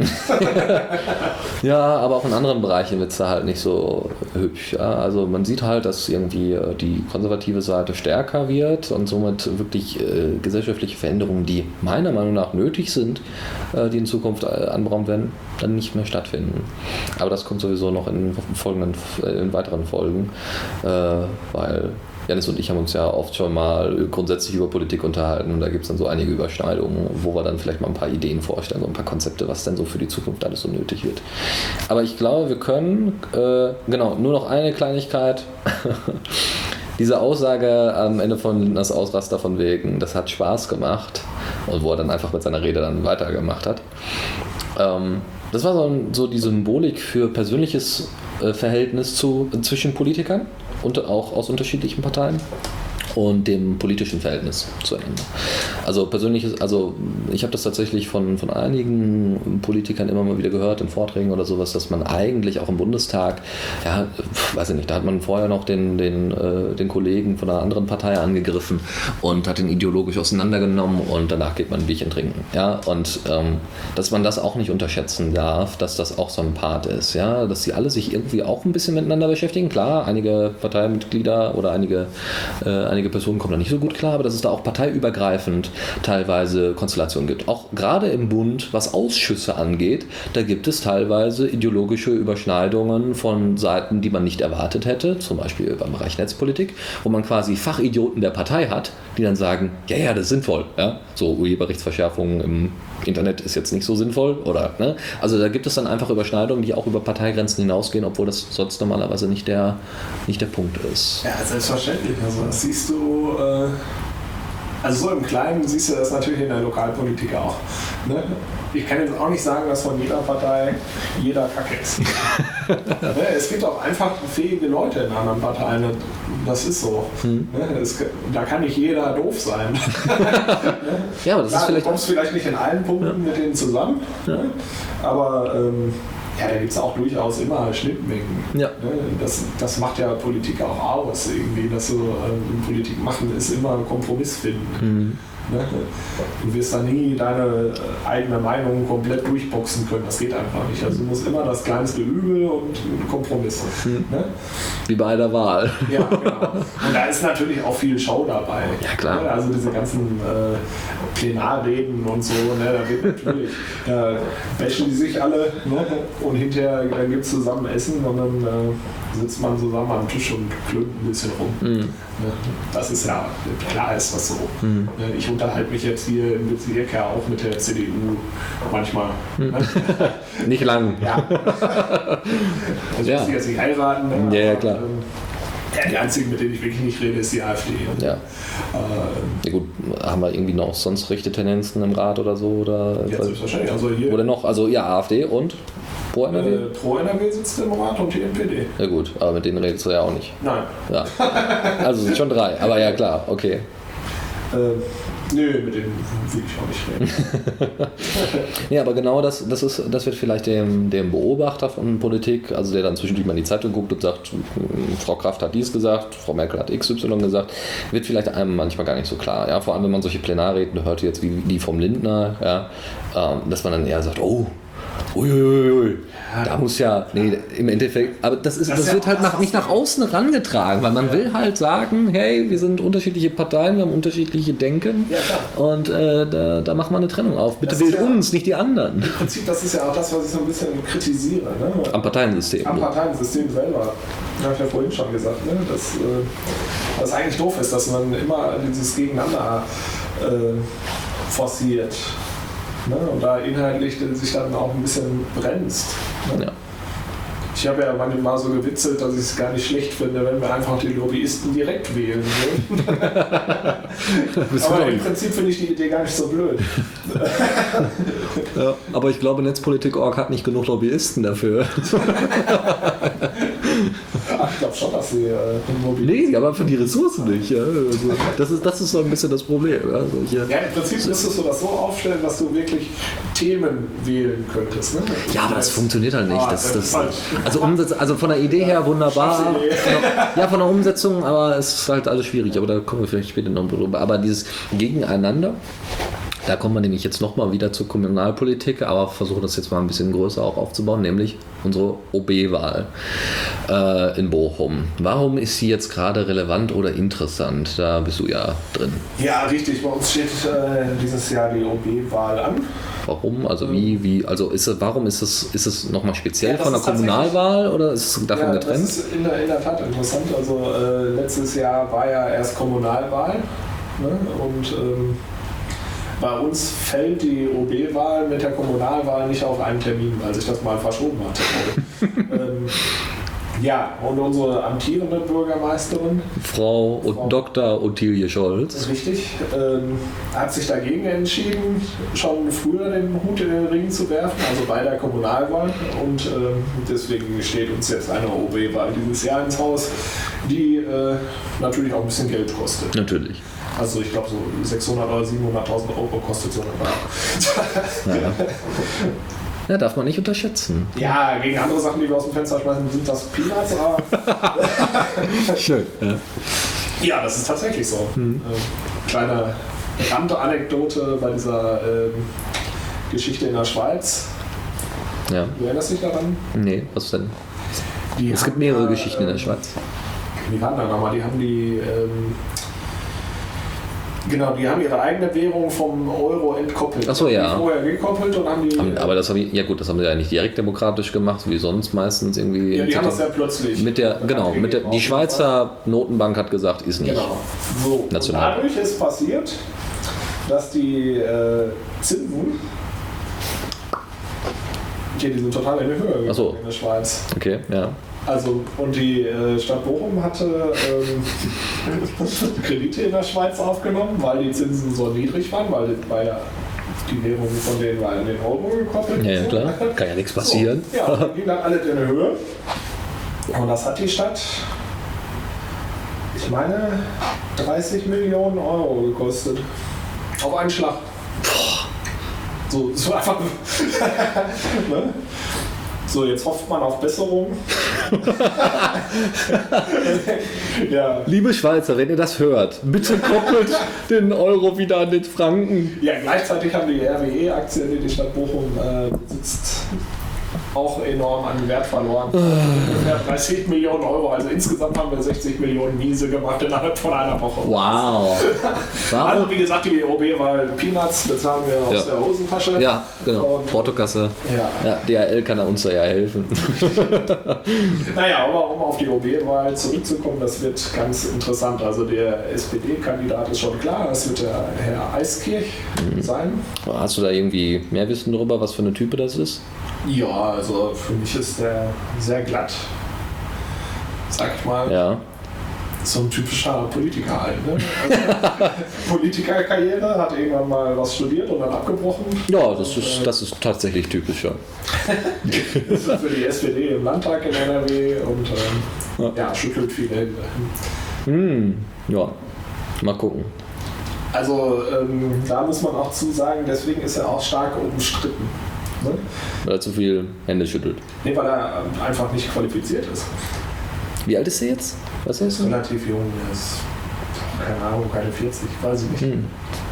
ja, aber auch in anderen Bereichen wird es da halt nicht so hübsch. Ja? Also man sieht halt, dass irgendwie äh, die konservative Seite stärker wird und somit wirklich äh, gesellschaftliche Veränderungen, die meiner Meinung nach nötig sind, äh, die in Zukunft äh, anberaumt werden, dann nicht mehr stattfinden. Aber das kommt sowieso noch in folgenden, äh, in weiteren Folgen, weil Janis und ich haben uns ja oft schon mal grundsätzlich über Politik unterhalten und da gibt es dann so einige Überschneidungen, wo wir dann vielleicht mal ein paar Ideen vorstellen, so ein paar Konzepte, was denn so für die Zukunft alles so nötig wird. Aber ich glaube, wir können, äh, genau, nur noch eine Kleinigkeit. Diese Aussage am Ende von Lindners Ausraster von wegen, das hat Spaß gemacht und wo er dann einfach mit seiner Rede dann weitergemacht hat. Ähm, das war so, so die Symbolik für persönliches äh, Verhältnis zu, zwischen Politikern auch aus unterschiedlichen Parteien und dem politischen Verhältnis zueinander. Also persönlich also ich habe das tatsächlich von, von einigen Politikern immer mal wieder gehört in Vorträgen oder sowas, dass man eigentlich auch im Bundestag, ja, weiß ich nicht, da hat man vorher noch den, den, äh, den Kollegen von einer anderen Partei angegriffen und hat ihn ideologisch auseinandergenommen und danach geht man ein Bierchen trinken. Ja, und ähm, dass man das auch nicht unterschätzen darf, dass das auch so ein Part ist, ja, dass sie alle sich irgendwie auch ein bisschen miteinander beschäftigen. Klar, einige Parteimitglieder oder einige, äh, einige einige Personen kommen da nicht so gut klar, aber dass es da auch parteiübergreifend teilweise Konstellationen gibt. Auch gerade im Bund, was Ausschüsse angeht, da gibt es teilweise ideologische Überschneidungen von Seiten, die man nicht erwartet hätte, zum Beispiel beim Bereich Netzpolitik, wo man quasi Fachidioten der Partei hat, die dann sagen, ja, ja, das ist sinnvoll. Ja? So Urheberrechtsverschärfungen im Internet ist jetzt nicht so sinnvoll. Oder, ne? Also da gibt es dann einfach Überschneidungen, die auch über Parteigrenzen hinausgehen, obwohl das sonst normalerweise nicht der, nicht der Punkt ist. Ja, selbstverständlich. Also das siehst du, äh, also so im Kleinen siehst du das natürlich in der Lokalpolitik auch. Ne? Ich kann jetzt auch nicht sagen, dass von jeder Partei jeder Kacke ist. ne? Es gibt auch einfach fähige Leute in anderen Parteien. Das ist so. Hm. Ne? Es, da kann nicht jeder doof sein. ja, aber das Klar, ist vielleicht. Du kommst vielleicht nicht in allen Punkten ja. mit denen zusammen. Ja. Ne? Aber ähm, ja, da gibt es auch durchaus immer Schnittmengen. Ja. Ne? Das, das macht ja Politik auch aus, irgendwie, dass so ähm, Politik machen ist immer Kompromiss finden. Mhm. Ne? Du wirst da nie deine eigene Meinung komplett durchboxen können. Das geht einfach nicht. Also du musst immer das kleinste Übel und Kompromiss. Mhm. Ne? Wie bei der Wahl. Ja, genau. Und da ist natürlich auch viel Show dabei. Ja, klar. Ne? Also diese ganzen äh, Plenarreden und so, ne? da wird natürlich, da bashen die sich alle ne? und hinterher gibt es zusammen Essen und dann äh, sitzt man zusammen am Tisch und klönt ein bisschen rum. Mhm. Das ist ja, klar ist das so. Mhm. Ich unterhalte mich jetzt hier im Bezirk ja auch mit der CDU manchmal. Mhm. Nicht lang. Ja. Also ja. ich jetzt nicht heiraten. Ne? Ja, ja, klar. Ähm, Ja, die einzigen, mit denen ich wirklich nicht rede, ist die AfD. Ja. Äh, ja gut, haben wir irgendwie noch sonst rechte Tendenzen im Rat oder so? Oder, ja, selbstverständlich. Also hier oder noch, also ja, AfD und Pro NRW? äh, Pro NRW sitzt im Rat und die NPD. Ja gut, aber mit denen redest du ja auch nicht. Nein. Ja. Also sind schon drei, aber ja klar, okay. Äh, nö, mit denen will ich auch nicht reden. Ja, aber genau das, das, ist, das wird vielleicht dem, dem Beobachter von Politik, also der dann zwischendurch mal in die Zeitung guckt und sagt, hm, Frau Kraft hat dies gesagt, Frau Merkel hat XY gesagt, wird vielleicht einem manchmal gar nicht so klar. Ja? Vor allem, wenn man solche Plenarreden hört, jetzt wie die vom Lindner, ja? ähm, dass man dann eher sagt, oh, Uiuiui, da muss ja, nee, im Endeffekt, aber das, ist, Das das, ja wird halt das, nach, nicht nach außen herangetragen, weil man will halt sagen, hey, wir sind unterschiedliche Parteien, wir haben unterschiedliche Denken Ja, und äh, da, da machen wir eine Trennung auf. Bitte Das wählt ja- uns, nicht die anderen. Im Prinzip, das ist ja auch das, was ich so ein bisschen kritisiere. Ne? Am Parteiensystem. Am Parteiensystem selber. Habe ich ja vorhin schon gesagt, ne? dass äh, das eigentlich doof ist, dass man immer dieses Gegeneinander äh, forciert. Ne? Und da inhaltlich sich dann auch ein bisschen bremst. Ne? Ja. Ich habe ja manchmal so gewitzelt, dass ich es gar nicht schlecht finde, wenn wir einfach die Lobbyisten direkt wählen würden. Du Aber im Prinzip finde ich die Idee gar nicht so blöd. ja, aber ich glaube, Netzpolitik.org hat nicht genug Lobbyisten dafür. Glaube schon, dass sie äh, Lobby nee, aber für die Ressourcen nicht. Ja. Also, das, ist, das ist so ein bisschen das Problem. Ja. Solche, Ja, im Prinzip müsstest du das so aufstellen, dass du wirklich Themen wählen könntest. Ne? Ja, aber das funktioniert halt nicht. Ah, Das, das das, also, Umsetz, also von der Idee her wunderbar. Ja, von der Umsetzung, aber es ist halt alles schwierig. Aber da kommen wir vielleicht später noch drüber. Aber dieses Gegeneinander, da kommt man nämlich jetzt nochmal wieder zur Kommunalpolitik, aber versuche das jetzt mal ein bisschen größer auch aufzubauen, nämlich unsere OB-Wahl äh, in Bochum. Warum ist sie jetzt gerade relevant oder interessant? Da bist du ja drin. Ja, richtig. Bei uns steht äh, dieses Jahr die OB-Wahl an. Warum? Also wie, wie, also ist es, warum ist es, ist es nochmal speziell Ja, von der Kommunalwahl oder ist es davon ja, getrennt? Das ist in der, in der Tat interessant. Also äh, letztes Jahr war ja erst Kommunalwahl. Ne? Und ähm, bei uns fällt die OB-Wahl mit der Kommunalwahl nicht auf einen Termin, weil sich das mal verschoben hat. ähm, ja, und unsere amtierende Bürgermeisterin Frau und Frau- Dr. Ottilie Scholz. Richtig, ähm, hat sich dagegen entschieden, schon früher den Hut in den Ring zu werfen, also bei der Kommunalwahl. Und ähm, deswegen steht uns jetzt eine OB-Wahl dieses Jahr ins Haus, die äh, natürlich auch ein bisschen Geld kostet. Natürlich. Also ich glaube so 600 oder 700.000 Euro kostet so eine Wahl. Ja. ja, darf man nicht unterschätzen. Ja, gegen andere Sachen, die wir aus dem Fenster schmeißen, sind das Peanuts, aber Schön. Ja. Ja, das ist tatsächlich so. Ähm, kleine Randanekdote bei dieser ähm, Geschichte in der Schweiz. ja. Du erinnerst dich daran? Nee, was denn? Die Es gibt mehrere ja, Geschichten in der ähm, Schweiz. Wie waren da nochmal? Die haben die. Ähm, Genau, die haben ihre eigene Währung vom Euro entkoppelt. Ach so, ja. Die vorher gekoppelt und haben die. Haben- Aber das habe ich, ja gut, das haben sie ja nicht direkt demokratisch gemacht, wie sonst meistens irgendwie. ja, die haben das ja plötzlich. mit der, genau, mit der, die Schweizer Notenbank hat gesagt, ist nicht. Genau. So, National. dadurch ist passiert, dass die äh, Zinsen. Hier, die sind total in die Höhe gegangen so. in der Schweiz. Okay, ja. Also, und die äh, Stadt Bochum hatte ähm, Kredite in der Schweiz aufgenommen, weil die Zinsen so niedrig waren, weil, weil die Währung von denen war in den Euro gekoppelt. Ja, ja, So. klar. Kann ja nichts passieren. So, ja, ging dann alles in die Höhe. Und das hat die Stadt, ich meine, 30 Millionen Euro gekostet. Auf einen Schlag. So, so einfach. ne? So, jetzt hofft man auf Besserung. ja. Liebe Schweizer, wenn ihr das hört, bitte koppelt den Euro wieder an den Franken. ja, gleichzeitig haben die RWE-Aktien, die die Stadt Bochum äh, besitzt, auch enorm an Wert verloren. Ungefähr 30 Millionen Euro. Also insgesamt haben wir 60 Millionen Miese gemacht innerhalb von einer Woche. Wow. Also wie gesagt, die OB war Peanuts, bezahlen wir aus Ja. der Hosentasche. Ja, genau. Und- Portokasse. Ja. Ja, DHL kann uns da ja helfen. Naja, aber um auf die OB-Wahl zurückzukommen, das wird ganz interessant. Also der SPD-Kandidat ist schon klar, das wird der Herr Eiskirch Mhm. sein. Hast du da irgendwie mehr Wissen darüber, was für eine Type das ist? Ja, also für mich ist der sehr glatt. Sag ich mal. Ja. so ein typischer Politiker halt. Ne? Also, Politikerkarriere, hat irgendwann mal was studiert und dann abgebrochen. Ja, das ist, das ist tatsächlich typisch, ja. ist für die SPD im Landtag in NRW und ähm, ja. ja. schüttelt viele Hände. Hm, ja, mal gucken. Also ähm, da muss man auch zu sagen, deswegen ist er auch stark umstritten. Ne? Weil er zu viel Hände schüttelt. Nee, weil er einfach nicht qualifiziert ist. Wie alt ist er jetzt? Was ist er? Relativ jung, er ist keine Ahnung, keine 40, weiß ich nicht. Hm.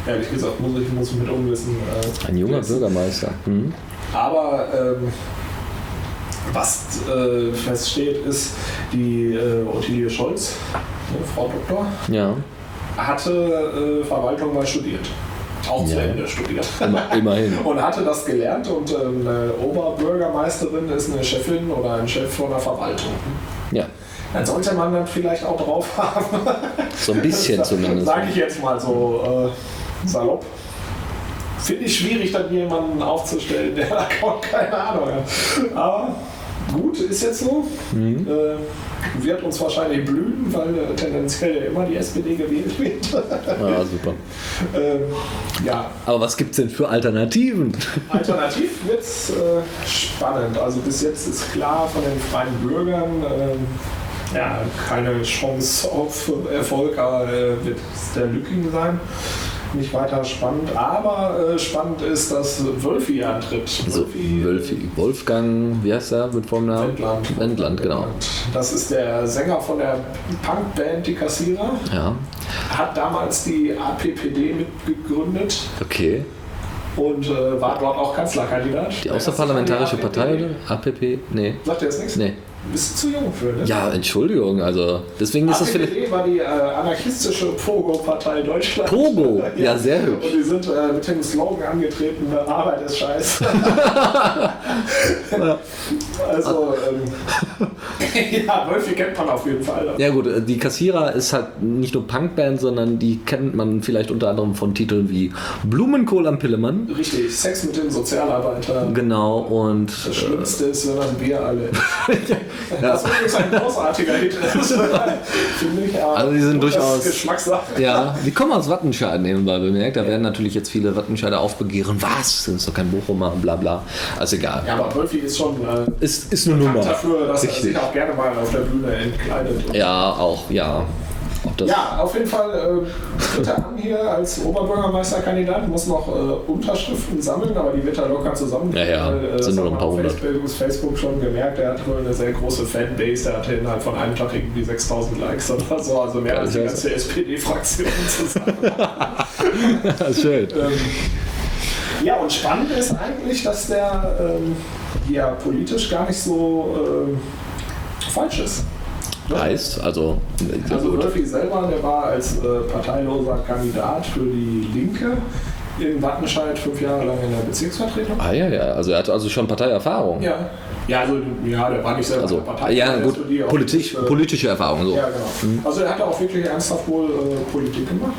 Ehrlich gesagt muss ich muss mit Unwissen. Äh, Ein junger wissen. Bürgermeister. Hm. Aber ähm, was äh, feststeht, ist, die äh, Ottilie Scholz, ne, Frau Doktor, ja. hatte äh, Verwaltung mal studiert auch ja. zu Ende studiert. Immerhin. und hatte das gelernt und ähm, eine Oberbürgermeisterin ist eine Chefin oder ein Chef von der Verwaltung. Ja. Dann sollte man dann vielleicht auch drauf haben. So ein bisschen zumindest. Sage ich jetzt mal so äh, salopp. Finde ich schwierig, dann jemanden aufzustellen, der da keine Ahnung hat. Aber gut, ist jetzt so. Mhm. Äh, wird uns wahrscheinlich blühen, weil äh, tendenziell ja immer die SPD gewählt wird. ah, super. ähm, ja. Aber was gibt es denn für Alternativen? Alternativ wird es äh, spannend. Also bis jetzt ist klar von den freien Bürgern, äh, ja, keine Chance auf Erfolg, aber äh, wird es der Lücking sein nicht weiter spannend. Aber äh, spannend ist, dass Wölfi antritt. Wölfi, Wölfi. Wolfgang, wie heißt er mit Vornamen? Wendland. Wendland, genau. Das ist der Sänger von der Punkband Die Kassierer. Ja. Hat damals die APPD mitgegründet. Okay. Und äh, war dort auch Kanzlerkandidat. Die Außerparlamentarische Partei oder? APP? Nee. Sagt ihr das nichts? Nee. Bist zu jung für, ne? Ja, Entschuldigung, also deswegen ist APPD das vielleicht. war die äh, anarchistische Pogo-Partei Deutschlands. Pogo, ja, ja, sehr hübsch. Und die sind äh, mit dem Slogan angetreten: Arbeit ist scheiße. also, ähm, ja, Wolfi kennt man auf jeden Fall. Ja, gut, äh, die Kassierer ist halt nicht nur Punkband, sondern die kennt man vielleicht unter anderem von Titeln wie Blumenkohl am Pillemann. Richtig, Sex mit dem Sozialarbeiter. Genau, und. Das Schlimmste ist, wenn man Bier alle. Das ist ein großartiger Hit. Ich. Also die sind durchaus. Geschmackssache. Ja, die kommen aus Wattenscheid nebenbei bemerkt. Da werden natürlich jetzt viele Wattenscheider aufbegehren. Was? Sind doch kein Bochumer, bla bla. Also egal. Ja, aber Wölfi ist schon. Äh, ist, ist eine Nummer. dafür, dass Richtig. er sich auch gerne mal auf der Bühne entkleidet. Ja, auch, ja ja, auf jeden Fall äh, tritt er an hier als Oberbürgermeisterkandidat, muss noch äh, Unterschriften sammeln, aber die wird er locker zusammen. Ja, ja, äh, sind nur ein paar hundert. Facebook, Facebook schon gemerkt, er hat wohl eine sehr große Fanbase, er hatte innerhalb von einem Tag irgendwie 6000 Likes oder so, also mehr als die ganze SPD-Fraktion zusammen. Schön. ähm, ja, und spannend ist eigentlich, dass der ähm, ja politisch gar nicht so äh, falsch ist. Heißt, also. Also Murphy selber, der war als äh, parteiloser Kandidat für die Linke in Wattenscheid fünf Jahre lang in der Bezirksvertretung. Ah ja, ja, also er hatte also schon Parteierfahrung. Ja. Ja, also ja, der war nicht selber also, Partei. Ja, gut, politisch, äh, politische Erfahrung so. Ja, genau. Mhm. Also er hat auch wirklich ernsthaft wohl äh, Politik gemacht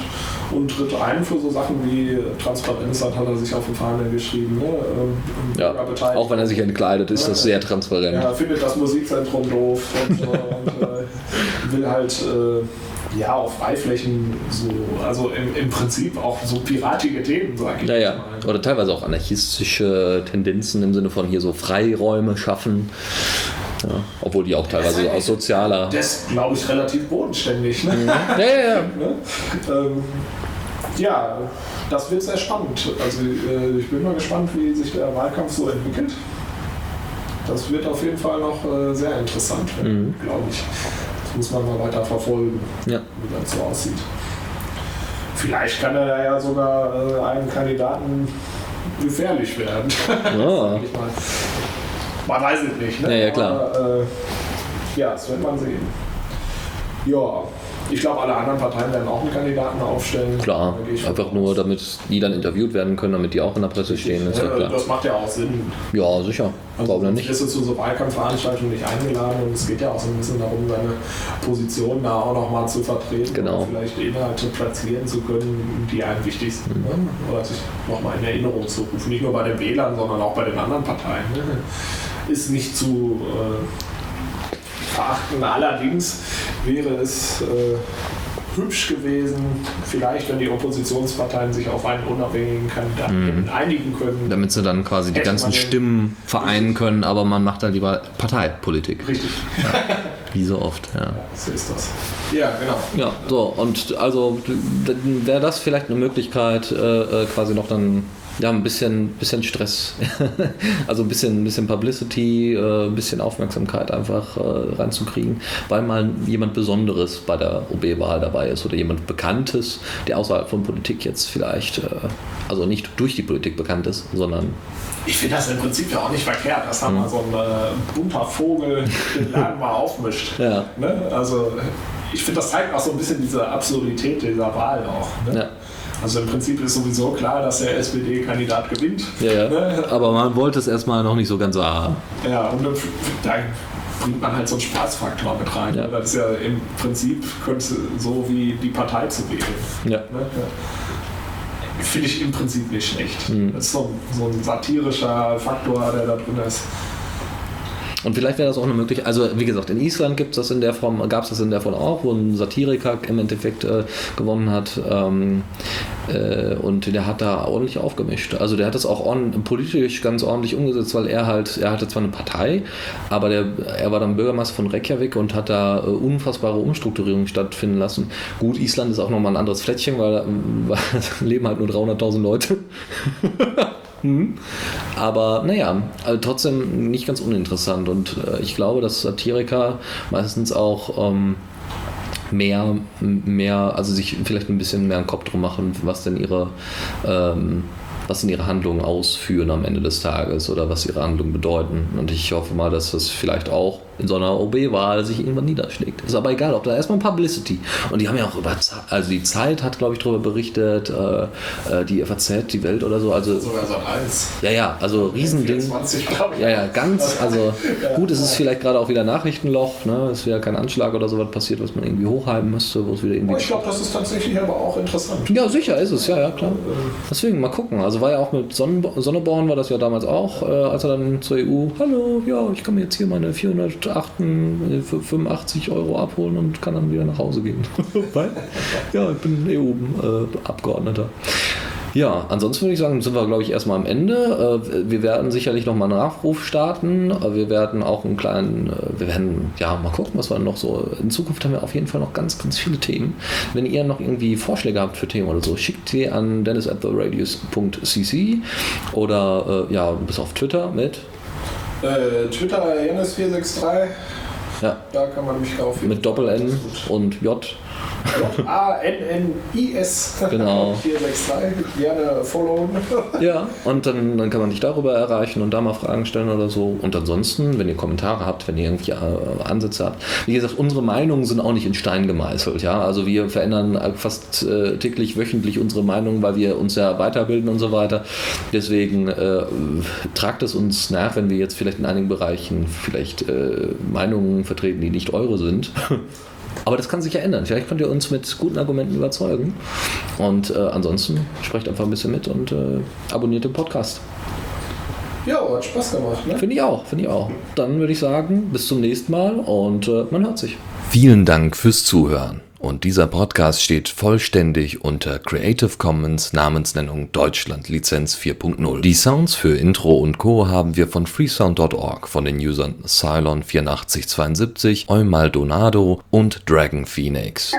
und tritt ein für so Sachen wie Transparenz, hat, hat er sich auf den Fahnen geschrieben. Ne? Ähm, ja, auch wenn er sich entkleidet, ist ja, das sehr transparent. Ja, findet das Musikzentrum doof und, so, und äh, will halt äh, ja auf Freiflächen so, also im, im Prinzip auch so piratige Themen, sag ich. Ja, ja. Oder teilweise auch anarchistische Tendenzen im Sinne von hier so Freiräume schaffen. Ja, obwohl die auch teilweise aus sozialer. Das glaube ich, relativ bodenständig. Ne? Mhm. Ja, ja, ja. ne? ähm, ja, das wird sehr spannend. Also äh, ich bin mal gespannt, wie sich der Wahlkampf so entwickelt. Das wird auf jeden Fall noch äh, sehr interessant mhm. glaube ich. Muss man mal weiter verfolgen, ja. wie das so aussieht. Vielleicht kann er ja sogar äh, einem Kandidaten gefährlich werden. Oh. man weiß es nicht. Ne? Ja, ja klar. Aber, äh, ja, das wird man sehen. Ja, ich glaube, alle anderen Parteien werden auch einen Kandidaten aufstellen. Klar, einfach nur, damit die dann interviewt werden können, damit die auch in der Presse stehen. Ist ja, klar. Das macht ja auch Sinn. Ja, sicher. Also Warum nicht? ist zu so Wahlkampfveranstaltungen nicht eingeladen und es geht ja auch so ein bisschen darum, seine Position da auch nochmal zu vertreten genau. und vielleicht Inhalte platzieren zu können, die einem wichtig sind. Mhm. Ne? Oder sich nochmal in Erinnerung zu rufen. Nicht nur bei den Wählern, sondern auch bei den anderen Parteien. Ne? Ist nicht zu. Äh, verachten. Allerdings wäre es äh, hübsch gewesen, vielleicht, wenn die Oppositionsparteien sich auf einen unabhängigen Kandidaten mhm. einigen können. Damit sie dann quasi die ganzen Stimmen vereinen können, aber man macht da lieber Parteipolitik. Richtig. Ja. Wie so oft, ja. ja. So ist das. Ja, genau. Ja, so, und also wäre das vielleicht eine Möglichkeit, äh, äh quasi noch dann ja, ein bisschen, bisschen Stress. also ein bisschen, ein bisschen Publicity, äh, ein bisschen Aufmerksamkeit einfach äh, reinzukriegen, weil mal jemand Besonderes bei der OB-Wahl dabei ist oder jemand Bekanntes, der außerhalb von Politik jetzt vielleicht, äh, also nicht durch die Politik bekannt ist, sondern. Ich finde das im Prinzip ja auch nicht verkehrt, dass da mhm. mal so ein äh, bunter Vogel den Laden mal aufmischt. Ja. Ne? Also ich finde, das zeigt auch so ein bisschen diese Absurdität dieser Wahl auch. Ne? Ja. Also im Prinzip ist sowieso klar, dass der SPD-Kandidat gewinnt. Ja, ja. Ne? Aber man wollte es erstmal noch nicht so ganz wahr. Ja, und da bringt man halt so einen Spaßfaktor mit rein. Ja. Das ist ja im Prinzip könnte so wie die Partei zu wählen. Ja. Ne? Finde ich im Prinzip nicht schlecht. Mhm. Das ist so, so ein satirischer Faktor, der da drin ist. Und vielleicht wäre das auch eine Möglichkeit, also wie gesagt, in Island gibt das in der Form, gab es das in der Form auch, wo ein Satiriker im Endeffekt äh, gewonnen hat. Ähm, äh, und der hat da ordentlich aufgemischt. Also der hat das auch politisch ganz ordentlich umgesetzt, weil er halt, er hatte zwar eine Partei, aber der, er war dann Bürgermeister von Reykjavik und hat da äh, unfassbare Umstrukturierungen stattfinden lassen. Gut, Island ist auch nochmal ein anderes Flettchen, weil da leben halt nur 300.000 Leute. Mhm. Aber naja, also trotzdem nicht ganz uninteressant. Und äh, ich glaube, dass Satiriker meistens auch ähm, mehr, mehr, also sich vielleicht ein bisschen mehr einen Kopf drum machen, was denn ihre ähm, was denn ihre Handlungen ausführen am Ende des Tages oder was ihre Handlungen bedeuten. Und ich hoffe mal, dass das vielleicht auch in so einer OB-Wahl sich irgendwann niederschlägt. Ist aber egal, ob da erstmal Publicity. Und die haben ja auch über, also die Zeit hat, glaube ich, darüber berichtet, äh, äh die FAZ, die Welt oder so. Also, Sogar so eins. Ja, ja, also Riesending. 24, ja, ja, ganz, also gut, es ist vielleicht gerade auch wieder Nachrichtenloch, ne? Es wäre kein Anschlag oder so was passiert, was man irgendwie hochhalten müsste, wo es wieder irgendwie. Oh, ich glaube, das ist tatsächlich aber auch interessant. Ja, sicher ist es, ja, ja, klar. Deswegen mal gucken. Also war ja auch mit Sonneborn, war das ja damals auch, äh, als er dann zur EU, hallo, ja, ich mir jetzt hier meine 400 für 85 Euro abholen und kann dann wieder nach Hause gehen. Weil, ja, ich bin EU-Abgeordneter. Ja, ansonsten würde ich sagen, sind wir, glaube ich, erstmal am Ende. Äh, wir werden sicherlich nochmal einen Nachruf starten. Wir werden auch einen kleinen, äh, wir werden, ja, mal gucken, was wir noch so. In Zukunft haben wir auf jeden Fall noch ganz, ganz viele Themen. Wenn ihr noch irgendwie Vorschläge habt für Themen oder so, schickt sie an dennis at dennis.theradius.cc oder, äh, ja, du bist auf Twitter mit äh, Twitter Janis463. Ja. Da kann man mich kaufen. Mit Doppel-N und J. A-N-N-I-S. Genau. 463. Gerne followen. ja, und dann, dann kann man dich darüber erreichen und da mal Fragen stellen oder so. Und ansonsten, wenn ihr Kommentare habt, wenn ihr irgendwie äh, Ansätze habt. Wie gesagt, unsere Meinungen sind auch nicht in Stein gemeißelt. Ja? Also wir verändern fast äh, täglich, wöchentlich unsere Meinungen, weil wir uns ja weiterbilden und so weiter. Deswegen äh, tragt es uns nach, wenn wir jetzt vielleicht in einigen Bereichen vielleicht äh, Meinungen vertreten, die nicht eure sind. Aber das kann sich ja ändern. Vielleicht könnt ihr uns mit guten Argumenten überzeugen. Und äh, ansonsten sprecht einfach ein bisschen mit und äh, abonniert den Podcast. Ja, hat Spaß gemacht. Ne? Finde ich auch, finde ich auch. Dann würde ich sagen, bis zum nächsten Mal und äh, man hört sich. Vielen Dank fürs Zuhören. Und dieser Podcast steht vollständig unter Creative Commons Namensnennung Deutschland Lizenz 4.0. Die Sounds für Intro und Co. haben wir von freesound.org von den Usern Cylon8472, Eumaldonado und Dragon Phoenix.